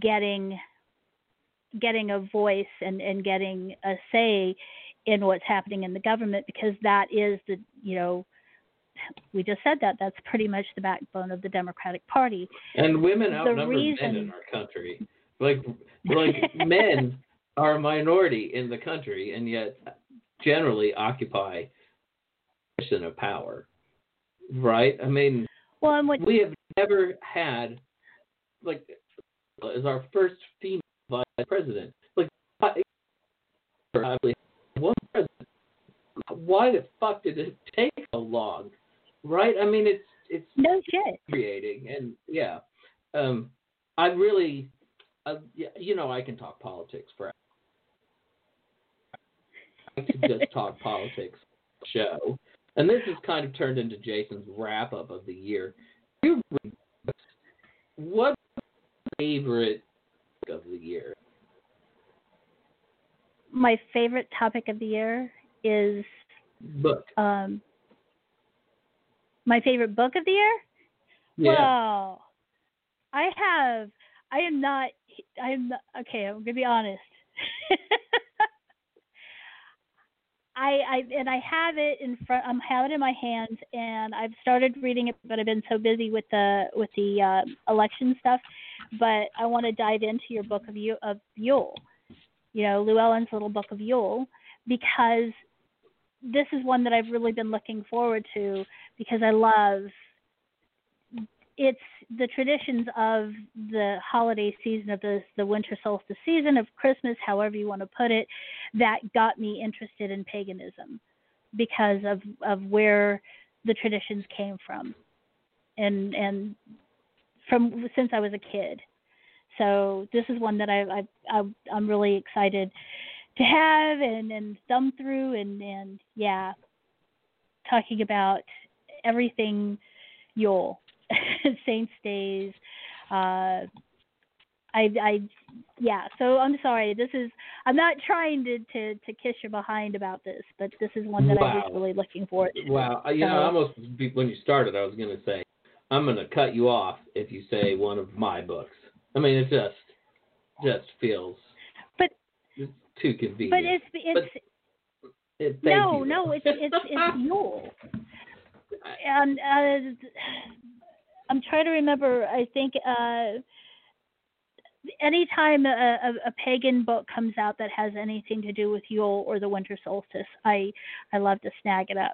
getting getting a voice and, and getting a say in what's happening in the government because that is the you know we just said that that's pretty much the backbone of the Democratic Party. And women outnumber men reason- in our country. Like like men are a minority in the country and yet generally occupy a position of power. Right? I mean Well, what we have never had like as our first female vice president. Like probably one president. Why the fuck did it take so long? Right? I mean it's it's no shit. creating and yeah um i really uh, you know i can talk politics for i could just talk politics show. And this has kind of turned into jason's wrap up of the year. Your favorite of the year? My favorite topic of the year is book. um my favorite book of the year. yeah. Well, I have. I am not. I am not. Okay, I'm gonna be honest. I, I and I have it in front. I'm have it in my hands, and I've started reading it, but I've been so busy with the with the uh, election stuff. But I want to dive into your book of Yule, of Yule. You know, Llewellyn's little book of Yule, because this is one that I've really been looking forward to because I love it's the traditions of the holiday season of the the winter solstice season of Christmas, however you want to put it, that got me interested in paganism because of of where the traditions came from, and and from since I was a kid. So this is one that I I, I I'm really excited to have and and thumb through and and yeah talking about everything Yule, Saints Days. Uh, I, I, yeah. So I'm sorry. This is. I'm not trying to to to kiss you behind about this, but this is one that I was really looking forward to. Wow, uh, you know, almost when you started, I was going to say, I'm going to cut you off if you say one of my books. I mean, it just just feels But it's too convenient. but it's it's It- no you, no it's it's it's Yule. and uh, I'm trying to remember. I think uh, anytime a, a, a pagan book comes out that has anything to do with Yule or the winter solstice, I I love to snag it up.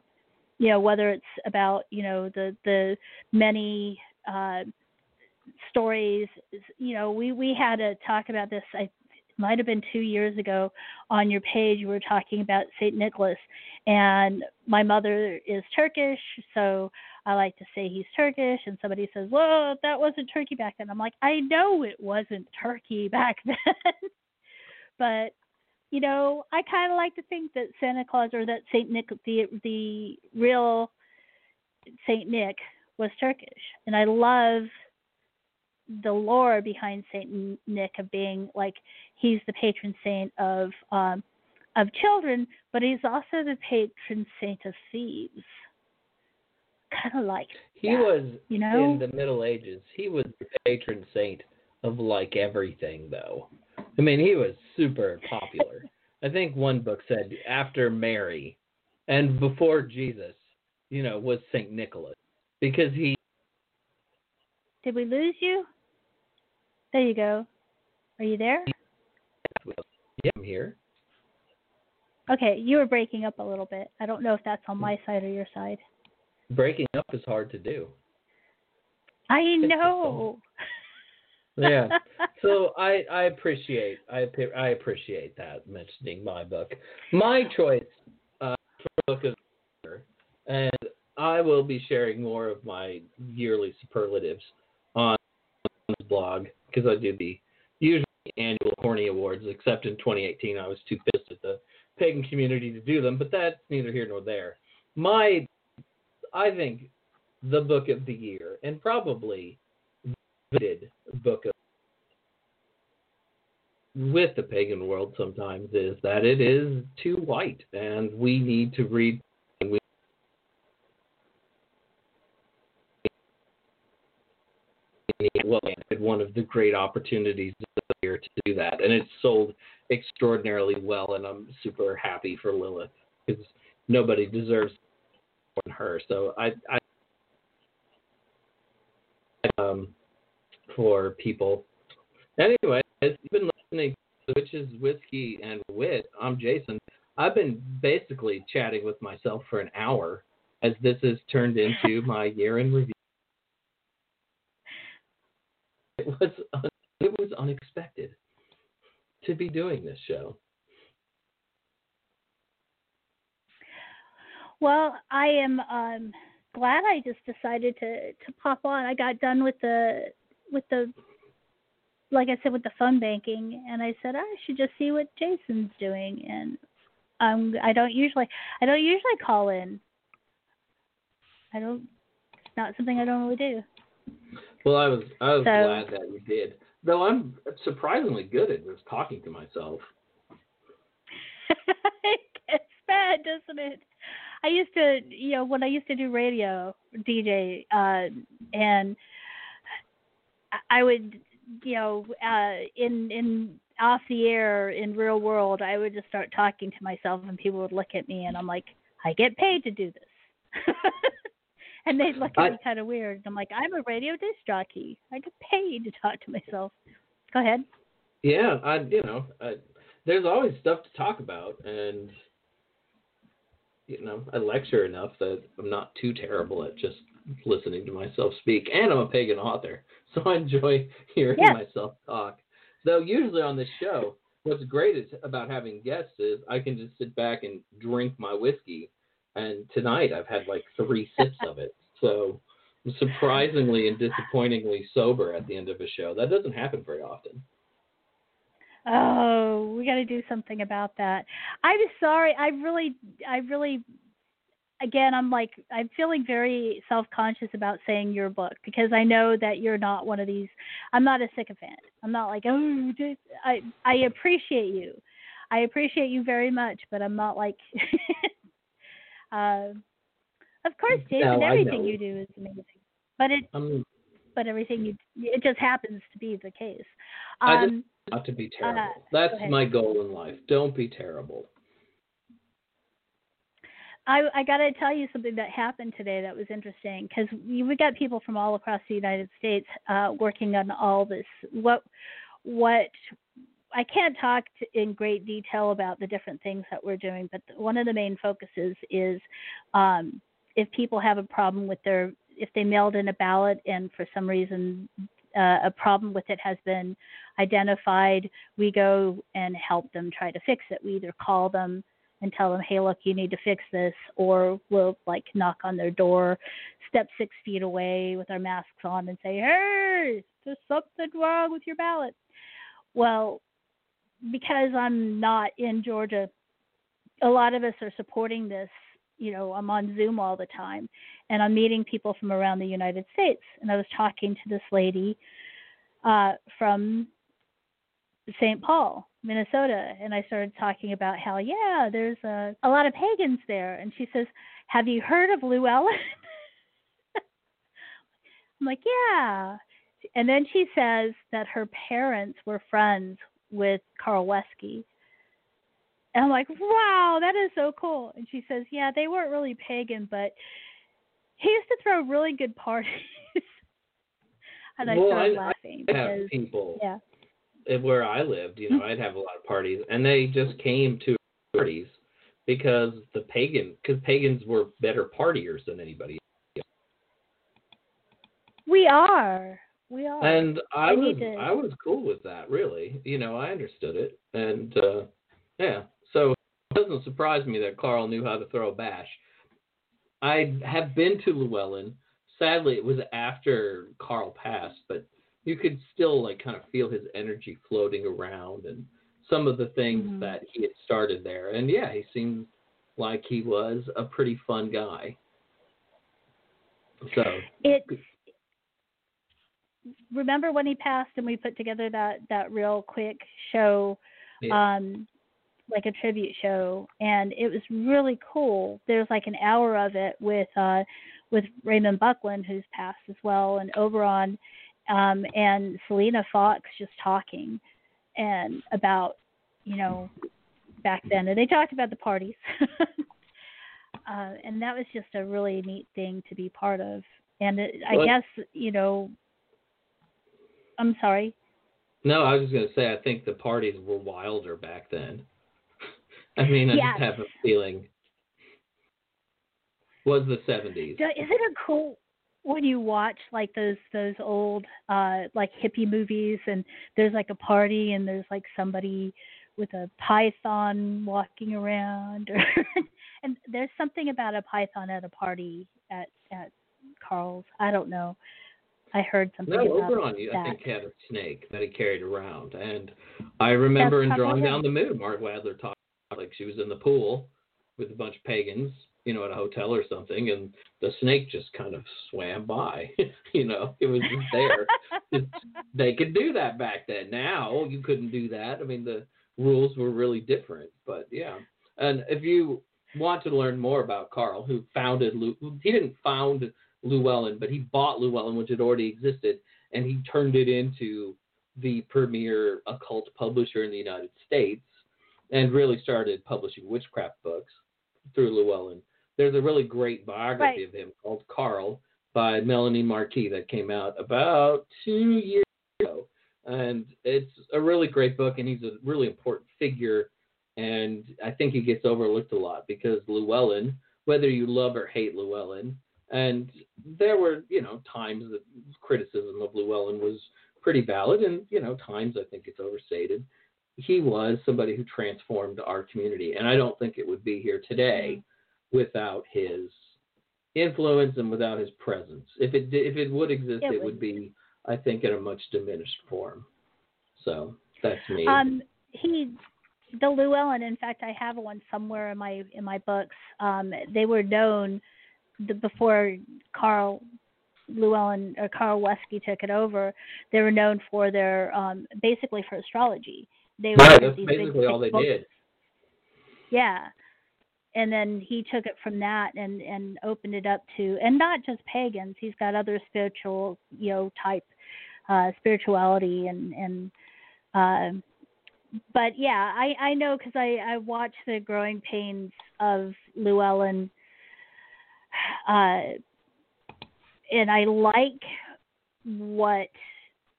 You know, whether it's about you know the the many uh, stories. You know, we we had a talk about this. I might have been two years ago on your page. You were talking about Saint Nicholas, and my mother is Turkish, so I like to say he's Turkish. And somebody says, "Well, that wasn't Turkey back then." I'm like, I know it wasn't Turkey back then, but you know, I kind of like to think that Santa Claus or that Saint Nick, the the real Saint Nick, was Turkish, and I love the lore behind Saint Nick of being like he's the patron saint of um, of children, but he's also the patron saint of thieves. Kind of like He that, was you know. in the Middle Ages. He was the patron saint of like everything, though. I mean, he was super popular. I think one book said after Mary and before Jesus, you know, was Saint Nicholas because he Did we lose you? There you go. Are you there? yeah, I'm here. Okay, you were breaking up a little bit. I don't know if that's on my side or your side. Breaking up is hard to do. I know. Yeah. So I I appreciate I I appreciate that mentioning my book. My choice uh, for book of the year, and I will be sharing more of my yearly superlatives on this blog because I do the usually annual Horny Awards. Except in 2018, I was too pissed at the pagan community to do them, but that's neither here nor there. My I think the book of the year, and probably visited book of with the pagan world sometimes is that it is too white and we need to read well one of the great opportunities year to do that and it's sold extraordinarily well and i'm super happy for lilith because nobody deserves than her. So i i um for people. Anyway you've been listening to witches whiskey and wit. I'm jason. I've been basically chatting with myself for an hour as this has turned into my year in review. It was it was unexpected to be doing this show Well, I am um glad I just decided to to pop on. I got done with the with the like I said with the phone banking and I said I should just see what Jason's doing and um I don't usually I don't usually call in. I don't it's not something I normally do. well i was i was So- glad that you did though i'm surprisingly good at just talking to myself it gets bad, doesn't it? I used to, you know, when I used to do radio DJ, uh, and I- would, you know, uh, in in off the air in real world, I would just start talking to myself, and people would look at me, and I'm like, I get paid to do this. and they'd look at me kind of weird. I'm like, I'm a radio disc jockey. I get paid to talk to myself. Go ahead. Yeah, I you know, I, there's always stuff to talk about, and you know, I lecture enough that I'm not too terrible at just listening to myself speak, and I'm a pagan author, so I enjoy hearing myself talk. Though usually on this show, what's great is about having guests is I can just sit back and drink my whiskey, and tonight I've had like three sips of it, so. I'm surprisingly and disappointingly sober at the end of a show. That doesn't happen very often. Oh, we got to do something about that. I'm sorry. I really, I really, again, I'm like I'm feeling very self-conscious about saying your book because I know that you're not one of these. I'm not a sycophant. I'm not like oh, I I appreciate you. I appreciate you very much, but I'm not like. uh, of course, Jason, No, everything you do is amazing, but it I'm but everything you it just happens to be the case. I just- Um, not to be terrible. Uh, That's go my goal in life. Don't be terrible. I, I got to tell you something that happened today that was interesting because we, got people from all across the United States uh, working on all this. What what I can't talk in great detail about the different things that we're doing, but one of the main focuses is um, if people have a problem with their if they mailed in a ballot and for some reason uh, a problem with it has been identified, we go and help them try to fix it. We either call them and tell them, hey, look, you need to fix this, or we'll like knock on their door, step six feet away with our masks on and say, hey, there's something wrong with your ballot. Well, because I'm not in Georgia, a lot of us are supporting this. You know, I'm on Zoom all the time and I'm meeting people from around the United States. And I was talking to this lady uh, from St. Paul, Minnesota, and I started talking about how yeah, there's a a lot of pagans there, and she says, "Have you heard of Llewellyn?" I'm like, "Yeah," and then she says that her parents were friends with Carl Weschcke. And I'm like, wow, that is so cool. And she says, yeah, they weren't really pagan, but he used to throw really good parties. and I Well, started I- laughing I have because, people yeah. where I lived, you know, I'd have a lot of parties, and they just came to parties because the pagan, because pagans were better partiers than anybody. We are. We are. And I was, I was cool with that, really. You know, I understood it, and uh yeah, doesn't surprise me that Carl knew how to throw a bash. I have been to Llewellyn. Sadly, it was after Carl passed, but you could still like kind of feel his energy floating around and some of the things Mhm. that he had started there. And yeah, he seemed like he was a pretty fun guy. So it remember when he passed and we put together that that real quick show yeah. um like a tribute show and it was really cool. There's like an hour of it with uh with Raymond Buckland who's passed as well and Oberon um and Selena Fox just talking and about you know back then and they talked about the parties. Uh and that was just a really neat thing to be part of. And it, I guess you know I'm sorry. No, I was just gonna say I think the parties were wilder back then. I mean, I Yes. just have a feeling. Was the seventies? Isn't it cool when you watch like those those old uh like hippie movies and there's like a party and there's like somebody with a python walking around or and there's something about a python at a party at at Carl's. I don't know. I heard something No, about Oberon, I that. think had a snake that he carried around, and I remember in drawing down the moon, Margot Adler talked like she was in the pool with a bunch of pagans, you know, at a hotel or something, and the snake just kind of swam by. you know, it was just there. They could do that back then. Now you couldn't do that. I mean, the rules were really different. But yeah, and if you want to learn more about Carl, who founded, Lu- he didn't found Llewellyn, but he bought Llewellyn, which had already existed, and he turned it into the premier occult publisher in the United States, and really started publishing witchcraft books through Llewellyn. There's a really great biography Right. of him called Carl by Melanie Marquis that came out about two years ago. And it's a really great book, and he's a really important figure. And I think he gets overlooked a lot because Llewellyn, whether you love or hate Llewellyn, and there were, you know, times that criticism of Llewellyn was pretty valid, and, you know, times I think it's overstated. He was somebody who transformed our community, and I don't think it would be here today without his influence and without his presence. If it did, if it would exist, It it, would. would be, I think, in a much diminished form. So that's me. Um, he the Llewellyn. In fact, I have one somewhere in my in my books. Um, they were known the, before Carl Llewellyn or Carl Weschcke took it over. They were known for their um, basically for astrology. They Right, that's basically all they books. did. Yeah. And then he took it from that and and opened it up to and not just pagans. He's got other spiritual, you know, type uh spirituality and and uh but yeah, I I know cuz I I watched the growing pains of Llewellyn uh and I like what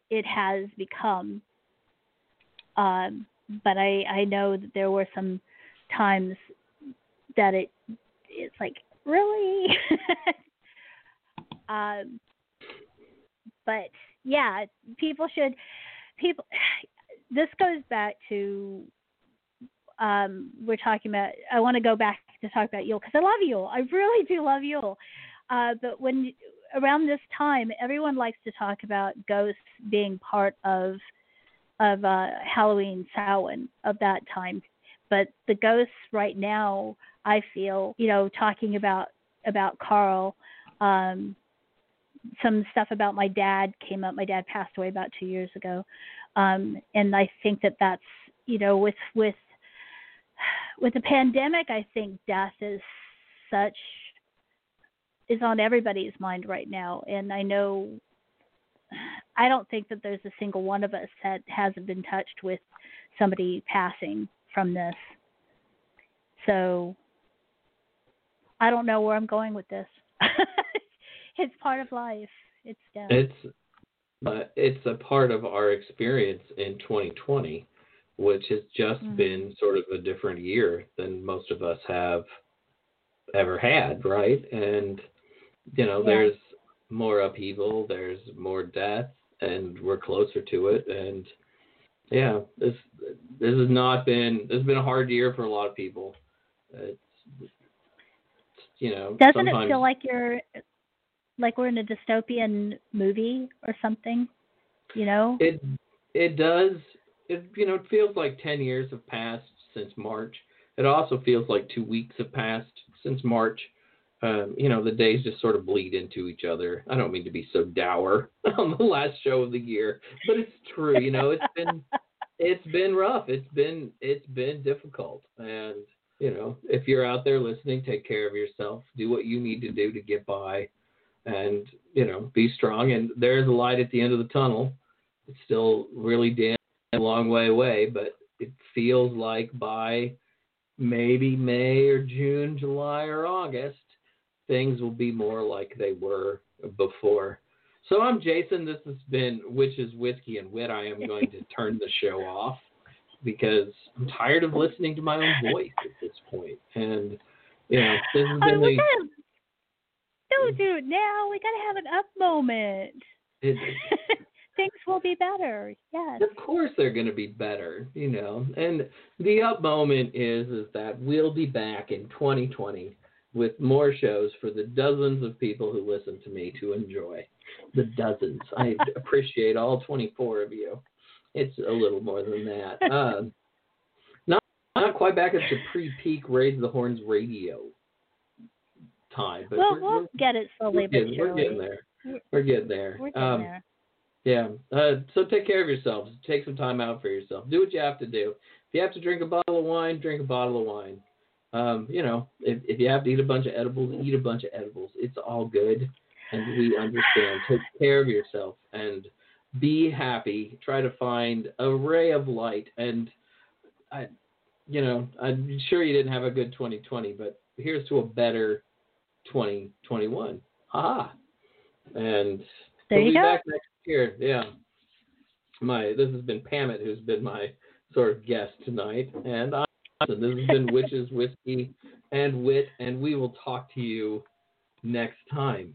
it has become. Um but I I know that there were some times that it it's like really? Um but yeah people should people this goes back to um we're talking about i want to go back to talk about yule because i love yule. I really do love yule. Uh but when around this time everyone likes to talk about ghosts being part of of uh halloween samhain of that time. But the ghosts right now i feel you know talking about about carl um some stuff about my dad came up. My dad passed away about two years ago. Um and i think that that's you know with with with the pandemic i think death is such is on everybody's mind right now. And i know i don't think that there's a single one of us that hasn't been touched with somebody passing from this. So I don't know where I'm going with this. it's part of life. It's death. It's uh, it's a part of our experience in 2020, which has just Mhm. been sort of a different year than most of us have ever had, right? And you know, Yeah. there's more upheaval, there's more death, and we're closer to it. And yeah, this this has not been this has been a hard year for a lot of people. It's you know, Doesn't it feel like you're like we're in a dystopian movie or something? You know? It it does. It you know it feels like ten years have passed since March. It also feels like two weeks have passed since March. Um, you know the days just sort of bleed into each other. I don't mean to be so dour on the last show of the year, but it's true. You know it's been it's been rough. It's been it's been difficult, and you know if you're out there listening, take care of yourself. Do what you need to do to get by, and you know be strong. And there's a light at the end of the tunnel it's still really damn a long way away, but it feels like by maybe May or June, July or August, things will be more like they were before. So I'm Jason. This has been Witches, Whisky, and Wit. I am going to turn the show off because I'm tired of listening to my own voice at this point. And you know, this has Oh, been we the gotta, do it now. We gotta have an up moment. it, Things will be better. Yes. Of course they're going to be better, you know. And the up moment is is that we'll be back in 2020 with more shows for the dozens of people who listen to me to enjoy. The dozens. I appreciate all 24 of you. It's a little more than that. Um, not not quite back up to pre-peak Raise the Horns radio time, but Well, we're, we'll we're, get it slowly we're, but we're getting there. We're getting there. We're getting Um, there. yeah. Uh, so take care of yourselves. Take some time out for yourself. Do what you have to do. If you have to drink a bottle of wine, drink a bottle of wine. Um, you know, if, if you have to eat a bunch of edibles, eat a bunch of edibles. It's all good. And we understand. Take care of yourself and be happy. Try to find a ray of light. And I, you know, I'm sure you didn't have a good 2020, but here's to a better 2021. Ha! And There we'll you be go. back next year. Yeah. My this has been Pamet, who's been my sort of guest tonight, and I. So this has been Witches, Whisky, and Wit, and we will talk to you next time.